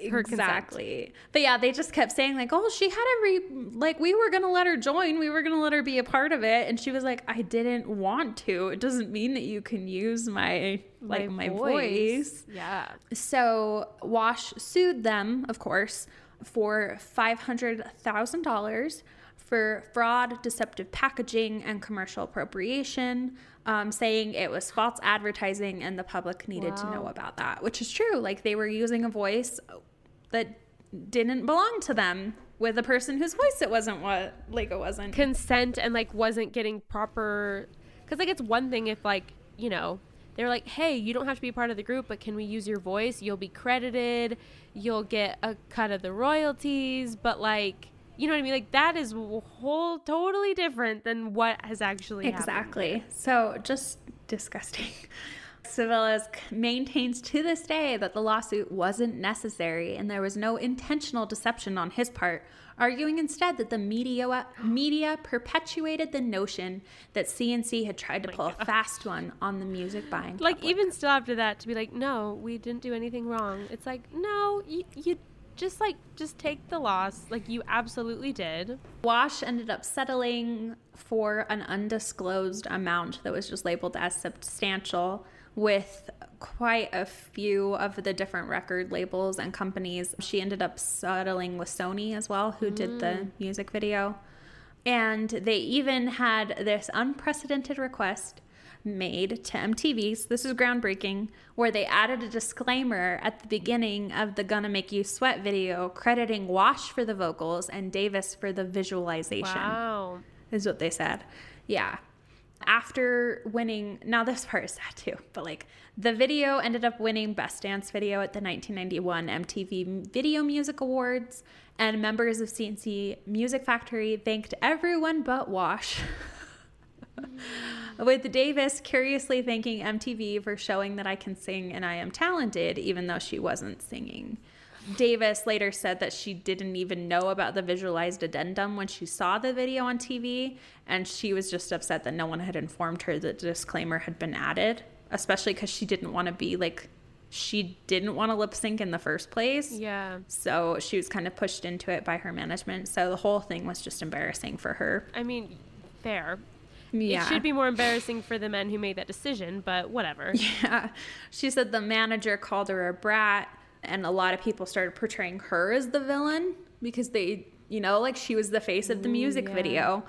her consent. exactly. But yeah, they just kept saying like, "Oh, she had every like we were gonna let her join. We were gonna let her be a part of it." And she was like, "I didn't want to. It doesn't mean that you can use my like my, voice. Yeah. So Wash sued them, of course, for five hundred thousand dollars for fraud, deceptive packaging, and commercial appropriation, um, saying it was false advertising and the public needed to know about that, which is true. Like they were using a voice that didn't belong to them with a person whose voice it wasn't what like it wasn't. consent and like wasn't getting proper because like it's one thing if like you know they're like hey you don't have to be part of the group but can we use your voice you'll be credited you'll get a cut of the royalties but like you know what i mean like that is whole totally different than what has actually happened. Exactly. So just disgusting. Clivillés maintains to this day that the lawsuit wasn't necessary and there was no intentional deception on his part, arguing instead that the media media perpetuated the notion that CNC had tried to oh pull a fast one on the music buying. like public. even still after that to be like no we didn't do anything wrong it's like no you, you just like just take the loss like you absolutely did Wash ended up settling for an undisclosed amount that was just labeled as substantial with quite a few of the different record labels and companies. She ended up settling with Sony as well, who did the mm. music video. And they even had this unprecedented request made to MTV's. This is groundbreaking, where they added a disclaimer at the beginning of the Gonna Make You Sweat video, crediting Wash for the vocals and Davis for the visualization wow is what they said. Yeah. After winning, now this part is sad too, but like the video ended up winning Best Dance Video at the 1991 MTV Video Music Awards, and members of CNC Music Factory thanked everyone but Wash. With Davis curiously thanking MTV for showing that I can sing and I am talented, even though she wasn't singing. Davis later said that she didn't even know about the visualized addendum when she saw the video on TV, and she was just upset that no one had informed her that the disclaimer had been added, especially because she didn't want to be like, she didn't want to lip sync in the first place. yeah So she was kind of pushed into it by her management. So the whole thing was just embarrassing for her. I mean, fair. Yeah. It should be more embarrassing for the men who made that decision, but whatever. Yeah. She said the manager called her a brat, and a lot of people started portraying her as the villain because they, you know, like she was the face of the music yeah. video.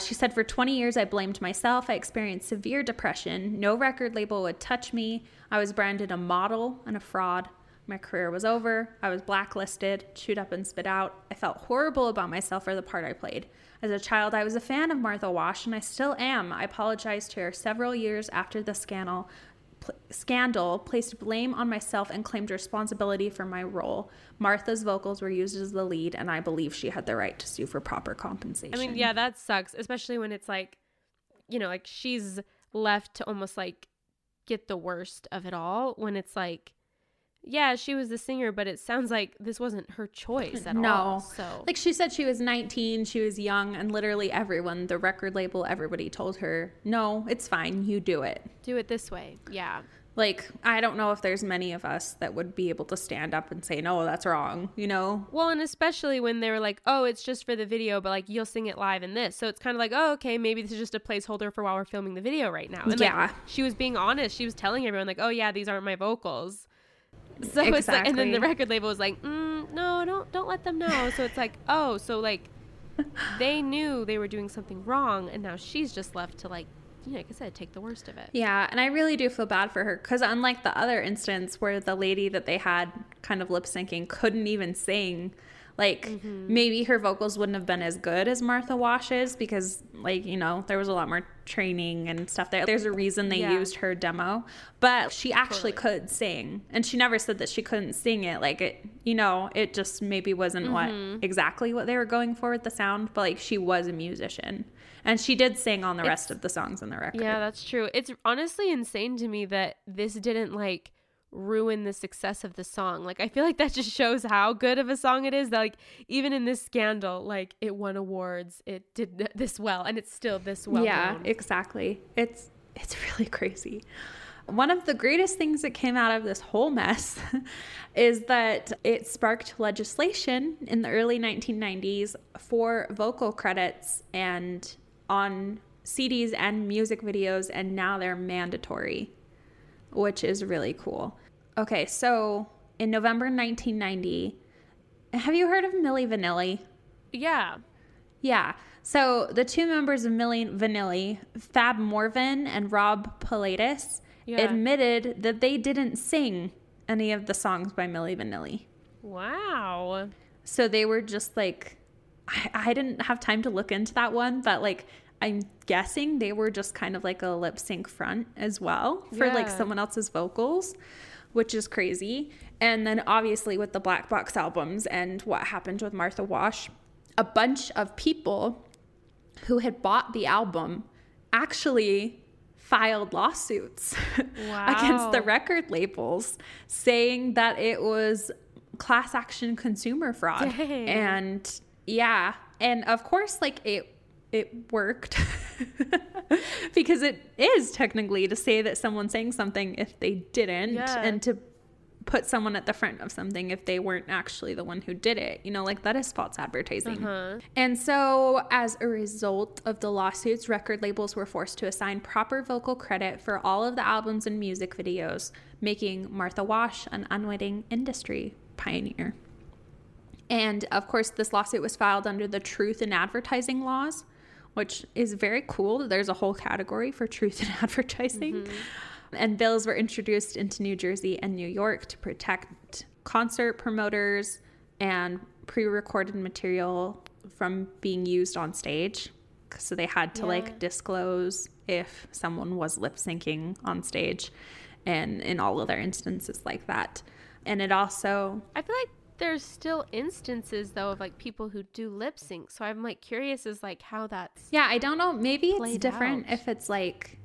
She said, For 20 years, I blamed myself. I experienced severe depression. No record label would touch me. I was branded a model and a fraud. My career was over. I was blacklisted, chewed up and spit out. I felt horrible about myself for the part I played. As a child, I was a fan of Martha Wash, and I still am. I apologized to her several years after the scandal pl- scandal placed blame on myself and claimed responsibility for my role. Martha's vocals were used as the lead, and I believe she had the right to sue for proper compensation. I mean, yeah, that sucks, especially when it's like, you know, like she's left to almost like get the worst of it all when it's like, yeah, she was the singer, but it sounds like this wasn't her choice at all. no. all. So, like she said, she was 19, she was young, and literally everyone, the record label, everybody told her, no, it's fine, you do it. do it this way. Yeah. Like, I don't know if there's many of us that would be able to stand up and say, no, that's wrong, you know? Well, and especially when they were like, oh, it's just for the video, but like you'll sing it live in this. So it's kind of like, oh, okay, maybe this is just a placeholder for while we're filming the video right now. And like, Yeah. she was being honest. She was telling everyone, like, oh, yeah, these aren't my vocals. So it's like, and then the record label was like, mm, no, don't, don't let them know. So it's like, oh, so like they knew they were doing something wrong, and now she's just left to like, you know, like I said, take the worst of it. Yeah, and I really do feel bad for her because unlike the other instance where the lady that they had kind of lip syncing couldn't even sing, like Mm-hmm. maybe her vocals wouldn't have been as good as Martha Wash's because, like, you know, there was a lot more training and stuff there. There's a reason they Yeah. used her demo, but she actually could sing, and she never said that she couldn't sing it. Like, it, you know, it just maybe wasn't Mm-hmm. what exactly what they were going for with the sound, but like, she was a musician. And she did sing on the rest of the songs in the record. Yeah, that's true. It's honestly insane to me that this didn't like ruin the success of the song. Like I feel like that just shows how good of a song it is that like even in this scandal, like it won awards, it did this well and it's still this well. yeah known. exactly it's It's really crazy. One of the greatest things that came out of this whole mess is that it sparked legislation in the early 1990s for vocal credits and on CDs and music videos, and now they're mandatory, which is really cool. Okay, so in November 1990, have you heard of Milli Vanilli? Yeah. Yeah. So the two members of Milli Vanilli, Fab Morvan and Rob Pilatus, Yeah. admitted that they didn't sing any of the songs by Milli Vanilli. Wow. So they were just like, I, I didn't have time to look into that one, but like, I'm guessing they were just kind of like a lip sync front as well for like someone else's vocals, which is crazy. And then obviously with the Black Box albums and what happened with Martha Wash, a bunch of people who had bought the album actually filed lawsuits against the record labels saying that it was class action consumer fraud Dang. and yeah and of course like it it worked because it is technically to say that someone's saying something if they didn't Yeah. and to put someone at the front of something if they weren't actually the one who did it you know like that is false advertising Uh-huh. and so, as a result of the lawsuits, record labels were forced to assign proper vocal credit for all of the albums and music videos, making Martha Wash an unwitting industry pioneer. And of course, this lawsuit was filed under the truth in advertising laws, which is very cool. that There's a whole category for truth in advertising. Mm-hmm. And bills were introduced into New Jersey and New York to protect concert promoters and pre recorded material from being used on stage. So they had to Yeah. like disclose if someone was lip syncing on stage and in all other instances like that. And it also I feel like there's still instances though of like people who do lip sync. So I'm like curious as like how that's Yeah, I don't know. Maybe it's different out. if it's like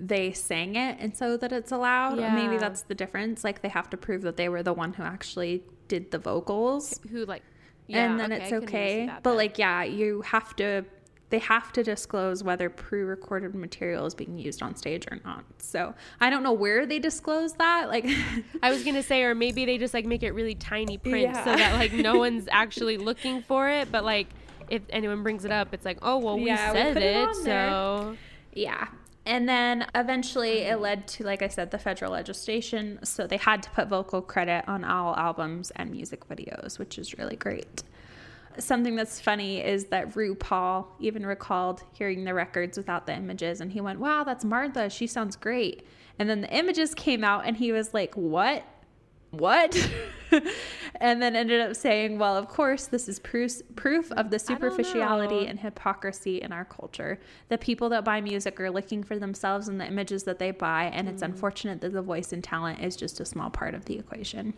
they sang it and so that it's allowed. Or maybe that's the difference. Like they have to prove that they were the one who actually did the vocals. who like and then I it's can maybe see okay. that But then. like yeah, you have to they have to disclose whether pre-recorded material is being used on stage or not. So I don't know where they disclose that. Like I was gonna say, or maybe they just like make it really tiny print so that like no one's actually looking for it, but like if anyone brings it up, it's like, oh well, we Yeah, said put it it, so Yeah. And then eventually it led to, like I said, the federal legislation. So they had to put vocal credit on all albums and music videos, which is really great. Something that's funny is that RuPaul even recalled hearing the records without the images, and he went, Wow, that's Martha. She sounds great. And then the images came out, and he was like, What? What? and then ended up saying, Well, of course, this is proof, proof of the superficiality and hypocrisy in our culture. The people that buy music are looking for themselves in the images that they buy, and it's unfortunate that the voice and talent is just a small part of the equation.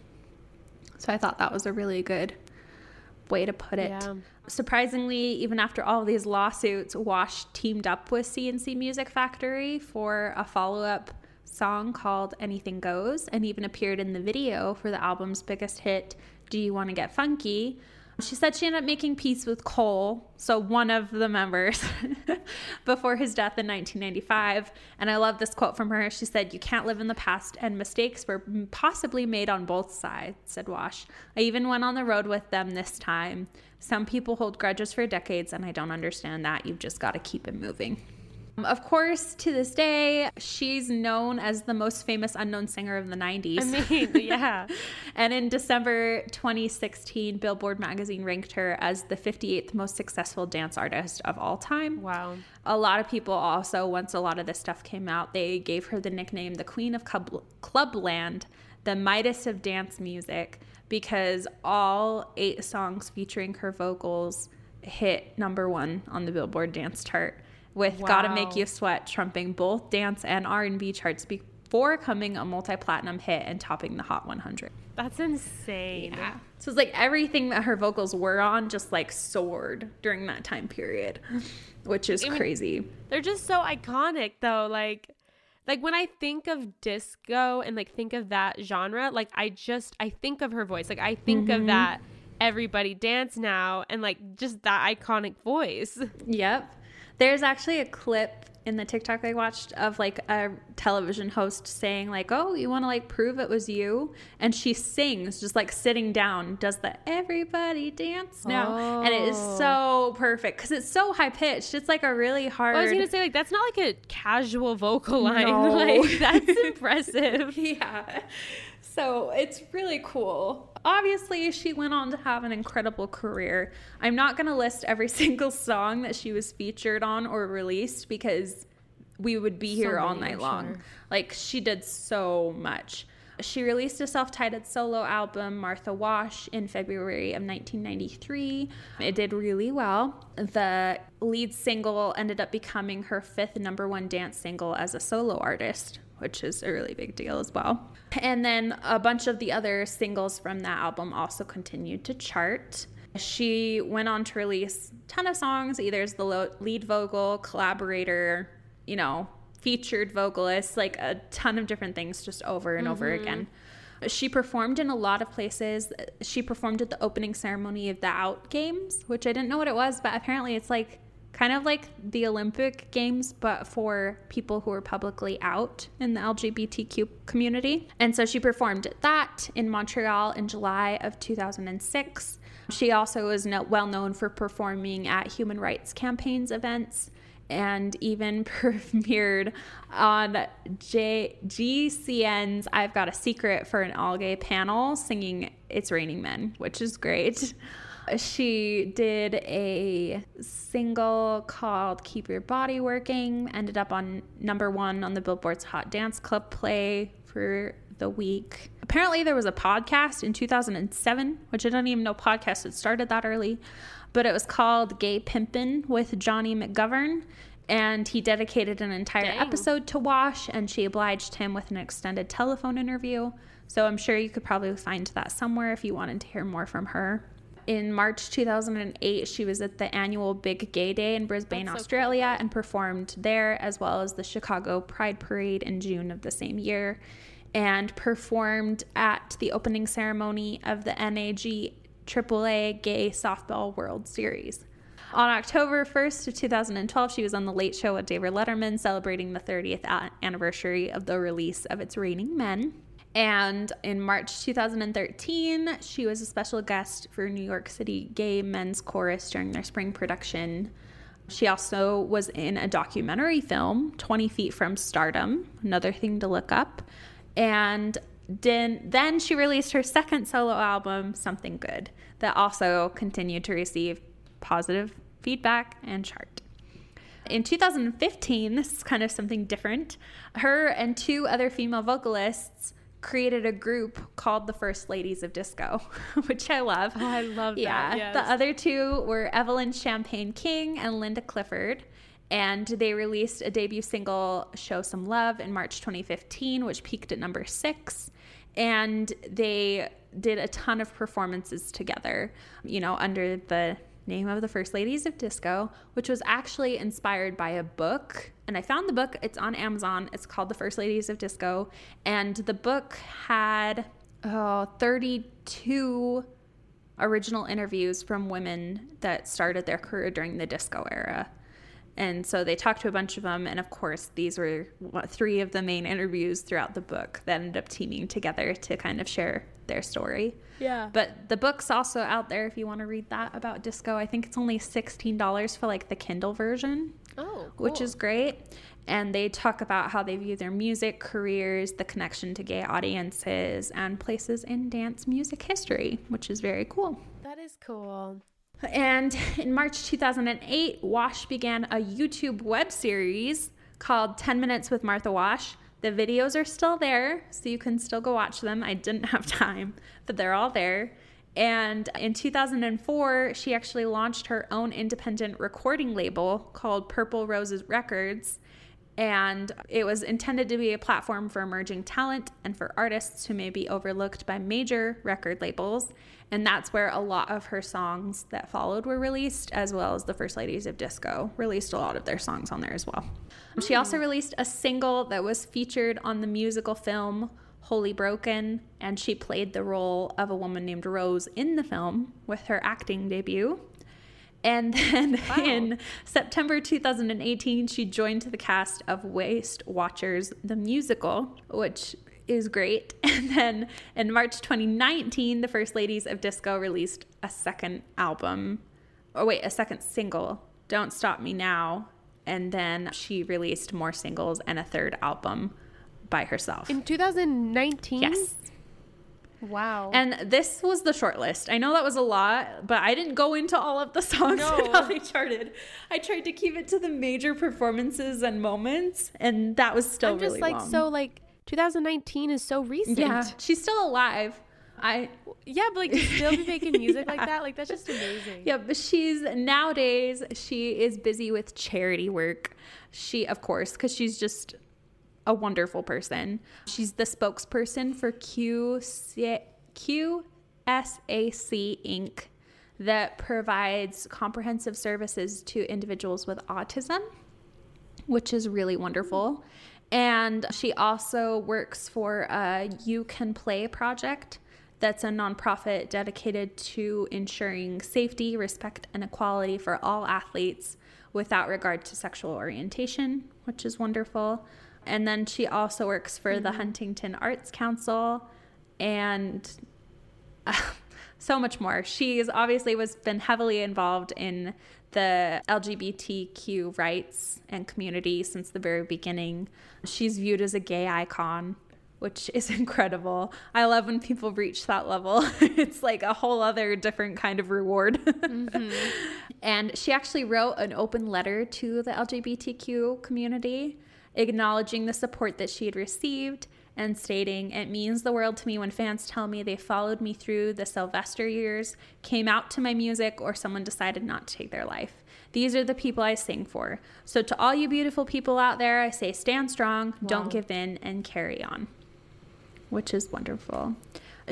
So I thought that was a really good way to put it. Yeah. Surprisingly, even after all these lawsuits, Wash teamed up with C+C Music Factory for a follow up song called Anything Goes and even appeared in the video for the album's biggest hit, Do You Want to Get Funky? She said she ended up making peace with Cole, so one of the members, before his death in 1995. And I love this quote from her. She said, You can't live in the past, and mistakes were possibly made on both sides, said Wash. I even went on the road with them this time. Some people hold grudges for decades, and I don't understand that. You've just got to keep it moving. Um, of course, to this day, she's known as the most famous unknown singer of the 90s. I mean, yeah. And in December 2016, Billboard magazine ranked her as the 58th most successful dance artist of all time. Wow. A lot of people also, once a lot of this stuff came out, they gave her the nickname the Queen of Club- Clubland, the Midas of dance music, because all eight songs featuring her vocals hit number one on the Billboard dance chart, with "Gotta Make You Sweat" trumping both dance and R&B charts before coming a multi-platinum hit and topping the Hot 100. That's insane. Yeah. So it's like everything that her vocals were on just like soared during that time period, which is I mean, crazy. They're just so iconic though. Like like when I think of disco and like think of that genre, like I just I think of her voice. Like I think Mm-hmm. of that everybody dance now and like just that iconic voice. Yep. There's actually a clip in the TikTok I watched of like a television host saying like, "Oh, you want to like prove it was you?" And she sings just like sitting down, does the everybody dance now, oh. and it is oh. so perfect because it's so high pitched. It's like a really hard. I was gonna say like that's not like a casual vocal line. No. Like that's impressive. yeah. So it's really cool. Obviously, she went on to have an incredible career. I'm not going to list every single song that she was featured on or released because we would be here all night long. Sure. Like, she did so much. She released a self titled solo album, Martha Wash, in February of 1993. It did really well. The lead single ended up becoming her fifth number one dance single as a solo artist, which is a really big deal as well. And then a bunch of the other singles from that album also continued to chart. She went on to release a ton of songs, either as the lead vocal, collaborator, you know, featured vocalist, like a ton of different things just over and mm-hmm. over again. She performed in a lot of places. She performed at the opening ceremony of the Out Games, which I didn't know what it was, but apparently it's like kind of like the Olympic Games, but for people who are publicly out in the LGBTQ community. And so she performed at that in Montreal in July of 2006. She also is well known for performing at human rights campaigns events and even premiered on J- GCN's I've Got a Secret for an All Gay panel singing It's Raining Men, which is great. She did a single called Keep Your Body Working, ended up on number one on the Billboard's Hot Dance Club play for the week. Apparently, there was a podcast in 2007, which I don't even know podcast had started that early, but it was called Gay Pimpin' with Johnny McGovern. And he dedicated an entire Dang. episode to Wash, and she obliged him with an extended telephone interview. So I'm sure you could probably find that somewhere if you wanted to hear more from her in March 2008, she was at the annual Big Gay Day in Brisbane, so Australia, cool. and performed there, as well as the Chicago Pride Parade in June of the same year, and performed at the opening ceremony of the NAG AAA Gay Softball World Series. On October 1st of 2012, she was on The Late Show with David Letterman, celebrating the 30th anniversary of the release of It's Raining Men. And in March 2013, she was a special guest for New York City Gay Men's Chorus during their spring production. She also was in a documentary film, 20 Feet from Stardom, another thing to look up. And then she released her second solo album, Something Good, that also continued to receive positive feedback and chart. In 2015, this is kind of something different. Her and two other female vocalists created a group called the First Ladies of Disco, which I love. Oh, I love yeah. that. Yes. The other two were Evelyn Champagne King and Linda Clifford. And they released a debut single, Show Some Love, in March 2015, which peaked at number six. And they did a ton of performances together, you know, under the name of the First Ladies of Disco, which was actually inspired by a book. And I found the book, it's on Amazon. It's called The First Ladies of Disco. And the book had oh, 32 original interviews from women that started their career during the disco era. And so they talked to a bunch of them. And of course, these were three of the main interviews throughout the book that ended up teaming together to kind of share their story. Yeah. But the book's also out there if you want to read that about disco. I think it's only $16 for like the Kindle version. Oh, cool. Which is great. And they talk about how they view their music careers, the connection to gay audiences, and places in dance music history, which is very cool. That is cool. And in March 2008, Wash began a YouTube web series called 10 Minutes with Martha Wash. The videos are still there, so you can still go watch them. I didn't have time, but they're all there. And in 2004, she actually launched her own independent recording label called Purple Roses Records. And it was intended to be a platform for emerging talent and for artists who may be overlooked by major record labels. And that's where a lot of her songs that followed were released, as well as the First Ladies of Disco released a lot of their songs on there as well. She hmm. also released a single that was featured on the musical film Holy Broken, and she played the role of a woman named Rose in the film with her acting debut. And then wow. in September 2018, she joined the cast of Waist Watchers, the musical, which is great. And then in March 2019, the First Ladies of Disco released a second album. or wait, a second single, Don't Stop Me Now. And then she released more singles and a third album by herself. In 2019? Yes. Wow. And this was the short list. I know that was a lot, but I didn't go into all of the songs no. and how they charted. I tried to keep it to the major performances and moments, and that was still I'm just really like long. so like 2019 is so recent. Yeah, she's still alive. I yeah, but like to still be making music yeah. like that, like that's just amazing. Yeah, but she's nowadays she is busy with charity work. She, of course, because she's just a wonderful person. She's the spokesperson for QC, QSAC Inc. that provides comprehensive services to individuals with autism, which is really wonderful. And she also works for a You Can Play project that's a nonprofit dedicated to ensuring safety, respect, and equality for all athletes without regard to sexual orientation, which is wonderful. And then she also works for mm-hmm. the Huntington Arts Council and uh, so much more. She's obviously was been heavily involved in the LGBTQ rights and community since the very beginning. She's viewed as a gay icon, which is incredible. I love when people reach that level. it's like a whole other different kind of reward. mm-hmm. And she actually wrote an open letter to the LGBTQ community acknowledging the support that she had received and stating, It means the world to me when fans tell me they followed me through the Sylvester years, came out to my music, or someone decided not to take their life. These are the people I sing for. So, to all you beautiful people out there, I say stand strong, wow. don't give in, and carry on, which is wonderful.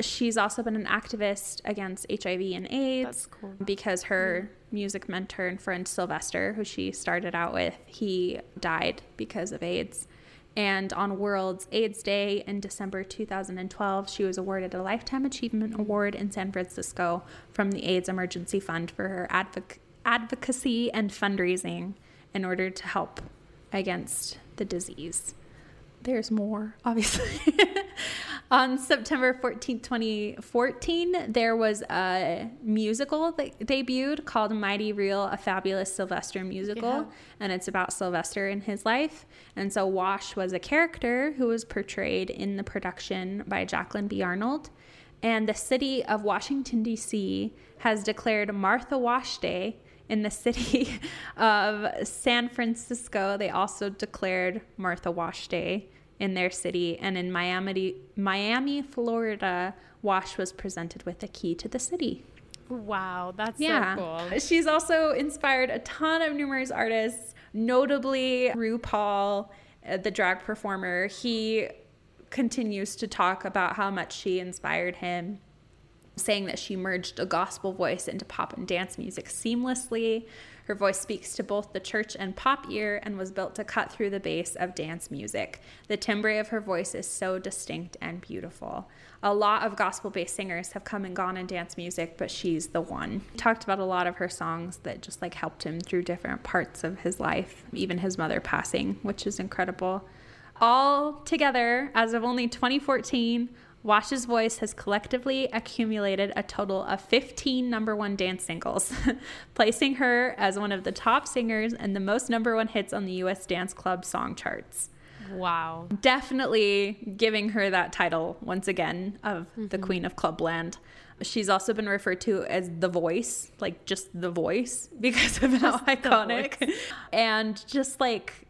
She's also been an activist against HIV and AIDS cool. because her music mentor and friend Sylvester, who she started out with, he died because of AIDS. And on World's AIDS Day in December 2012, she was awarded a Lifetime Achievement Award in San Francisco from the AIDS Emergency Fund for her advoc- advocacy and fundraising in order to help against the disease there's more, obviously. On September 14, 2014, there was a musical that debuted called Mighty Real, a fabulous Sylvester musical. Yeah. And it's about Sylvester and his life. And so Wash was a character who was portrayed in the production by Jacqueline B. Arnold. And the city of Washington, D.C. has declared Martha Wash Day in the city of San Francisco, they also declared Martha Wash Day in their city. And in Miami, Miami, Florida, Wash was presented with a key to the city. Wow, that's yeah. so cool. She's also inspired a ton of numerous artists, notably RuPaul, uh, the drag performer. He continues to talk about how much she inspired him, saying that she merged a gospel voice into pop and dance music seamlessly. Her voice speaks to both the church and pop ear and was built to cut through the bass of dance music. The timbre of her voice is so distinct and beautiful. A lot of gospel based singers have come and gone in dance music, but she's the one. He talked about a lot of her songs that just like helped him through different parts of his life, even his mother passing, which is incredible. All together, as of only 2014, Wash's voice has collectively accumulated a total of 15 number one dance singles, placing her as one of the top singers and the most number one hits on the US Dance Club song charts. Wow. Definitely giving her that title once again of mm-hmm. the Queen of Clubland. She's also been referred to as the voice, like just the voice, because of how iconic. And just like,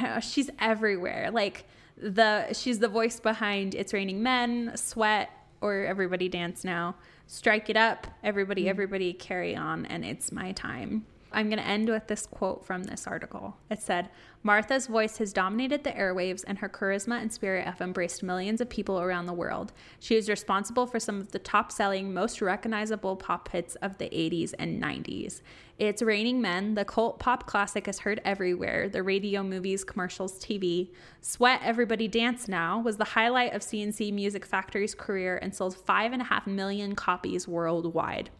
know, she's everywhere. Like, the she's the voice behind It's Raining Men, Sweat, or Everybody Dance Now, Strike It Up, Everybody, mm. Everybody Carry On, and It's My Time. I'm going to end with this quote from this article. It said, Martha's voice has dominated the airwaves, and her charisma and spirit have embraced millions of people around the world. She is responsible for some of the top selling, most recognizable pop hits of the 80s and 90s. It's Raining Men, the cult pop classic is heard everywhere the radio, movies, commercials, TV. Sweat Everybody Dance Now was the highlight of C+C Music Factory's career and sold 5.5 million copies worldwide.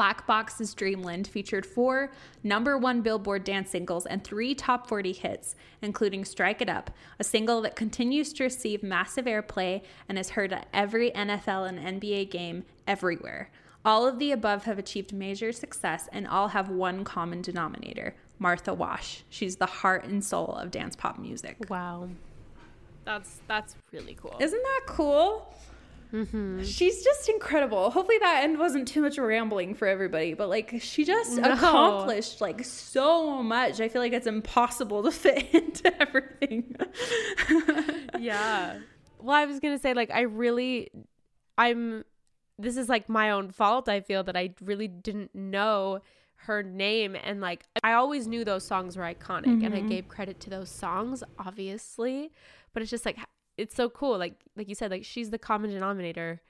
Black Box's Dreamland featured four number one Billboard dance singles and three top 40 hits, including Strike It Up, a single that continues to receive massive airplay and is heard at every NFL and NBA game everywhere. All of the above have achieved major success and all have one common denominator Martha Wash. She's the heart and soul of dance pop music. Wow. That's that's really cool. Isn't that cool? Mm-hmm. She's just incredible. Hopefully that end wasn't too much rambling for everybody, but like she just No. accomplished like so much. I feel like it's impossible to fit into everything. yeah. Well, I was going to say like I really I'm this is like my own fault. I feel that I really didn't know her name and like I always knew those songs were iconic and I gave credit to those songs obviously, but it's just like it's so cool like like you said like she's the common denominator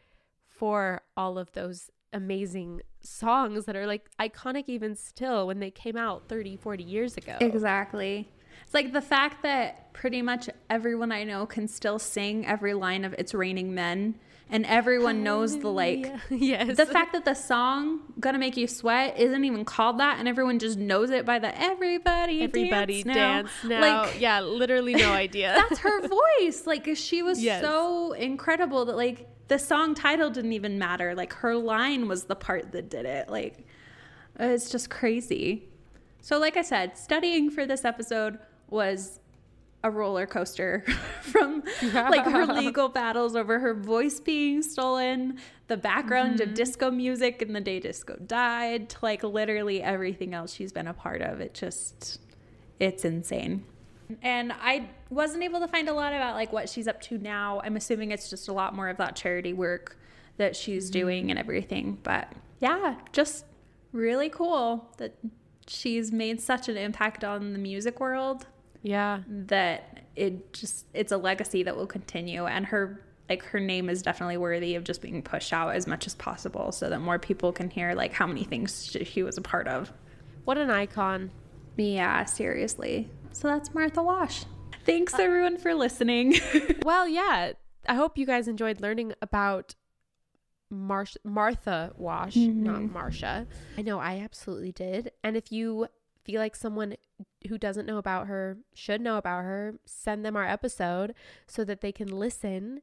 for all of those amazing songs that are like iconic even still when they came out 30 40 years ago. Exactly. It's like the fact that pretty much everyone I know can still sing every line of It's Raining Men and everyone knows the like yes. the fact that the song "Gonna Make You Sweat" isn't even called that, and everyone just knows it by the "Everybody, everybody dance dance now." now. Like yeah, literally no idea. that's her voice. Like she was Yes. so incredible that like the song title didn't even matter. Like her line was the part that did it. Like it's just crazy. So, like I said, studying for this episode was a roller coaster from like her legal battles over her voice being stolen, the background of mm-hmm. disco music and the day disco died, to like literally everything else she's been a part of. It just, it's insane. And I wasn't able to find a lot about like what she's up to now. I'm assuming it's just a lot more of that charity work that she's mm-hmm. doing and everything. But yeah, just really cool that she's made such an impact on the music world yeah. that it just it's a legacy that will continue and her like her name is definitely worthy of just being pushed out as much as possible so that more people can hear like how many things she, she was a part of What an icon. yeah seriously so that's martha wash thanks everyone for listening Well, yeah. I hope you guys enjoyed learning about Marsh- Martha Wash, not mm-hmm. Marsha. I know I absolutely did. And if you feel like someone who doesn't know about her should know about her, send them our episode so that they can listen.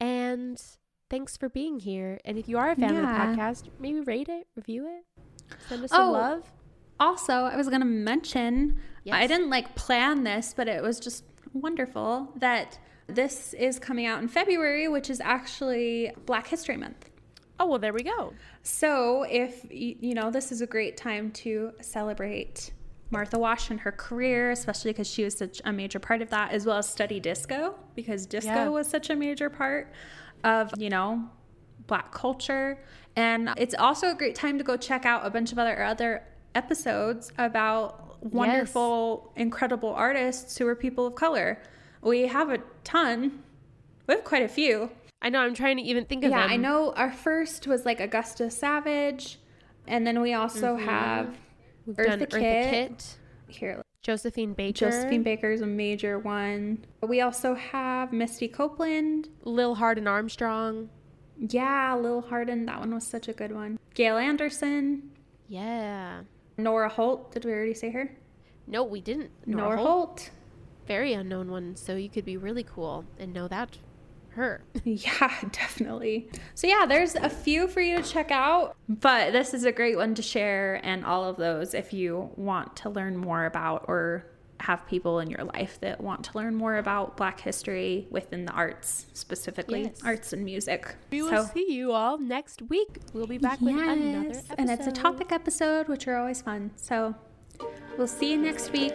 And thanks for being here. And if you are a fan Yeah. of the podcast, maybe rate it, review it, send us some Oh, love. also i was gonna mention i didn't like plan this but it was just wonderful that this is coming out in february which is actually black history month Oh, well, there we go. So, if you know, this is a great time to celebrate Martha Wash and her career, especially because she was such a major part of that, as well as study disco, because disco Yeah. was such a major part of, you know, black culture. And it's also a great time to go check out a bunch of other other episodes about wonderful, incredible artists who are people of color. We have a ton. We have quite a few. I know. I'm trying to even think of them. Yeah, them. I know our first was like Augusta Savage, and then we also mm-hmm. have We've Eartha done Eartha Kitt. Kitt, here. Josephine Baker, Josephine Baker is a major one. We also have Misty Copeland. Lil Hardin Armstrong. Yeah, Lil Hardin. That one was such a good one. Gail Anderson. Yeah. Nora Holt. Did we already say her? No, we didn't. Nora, Holt. Holt. Very unknown one. So you could be really cool and know that her. Yeah, definitely. So, yeah, there's a few for you to check out, but this is a great one to share, and all of those if you want to learn more about or have people in your life that want to learn more about Black history within the arts, specifically Yes. arts and music. We will So- see you all next week. We'll be back with another episode. and it's a topic episode, which are always fun. So, we'll see you next week.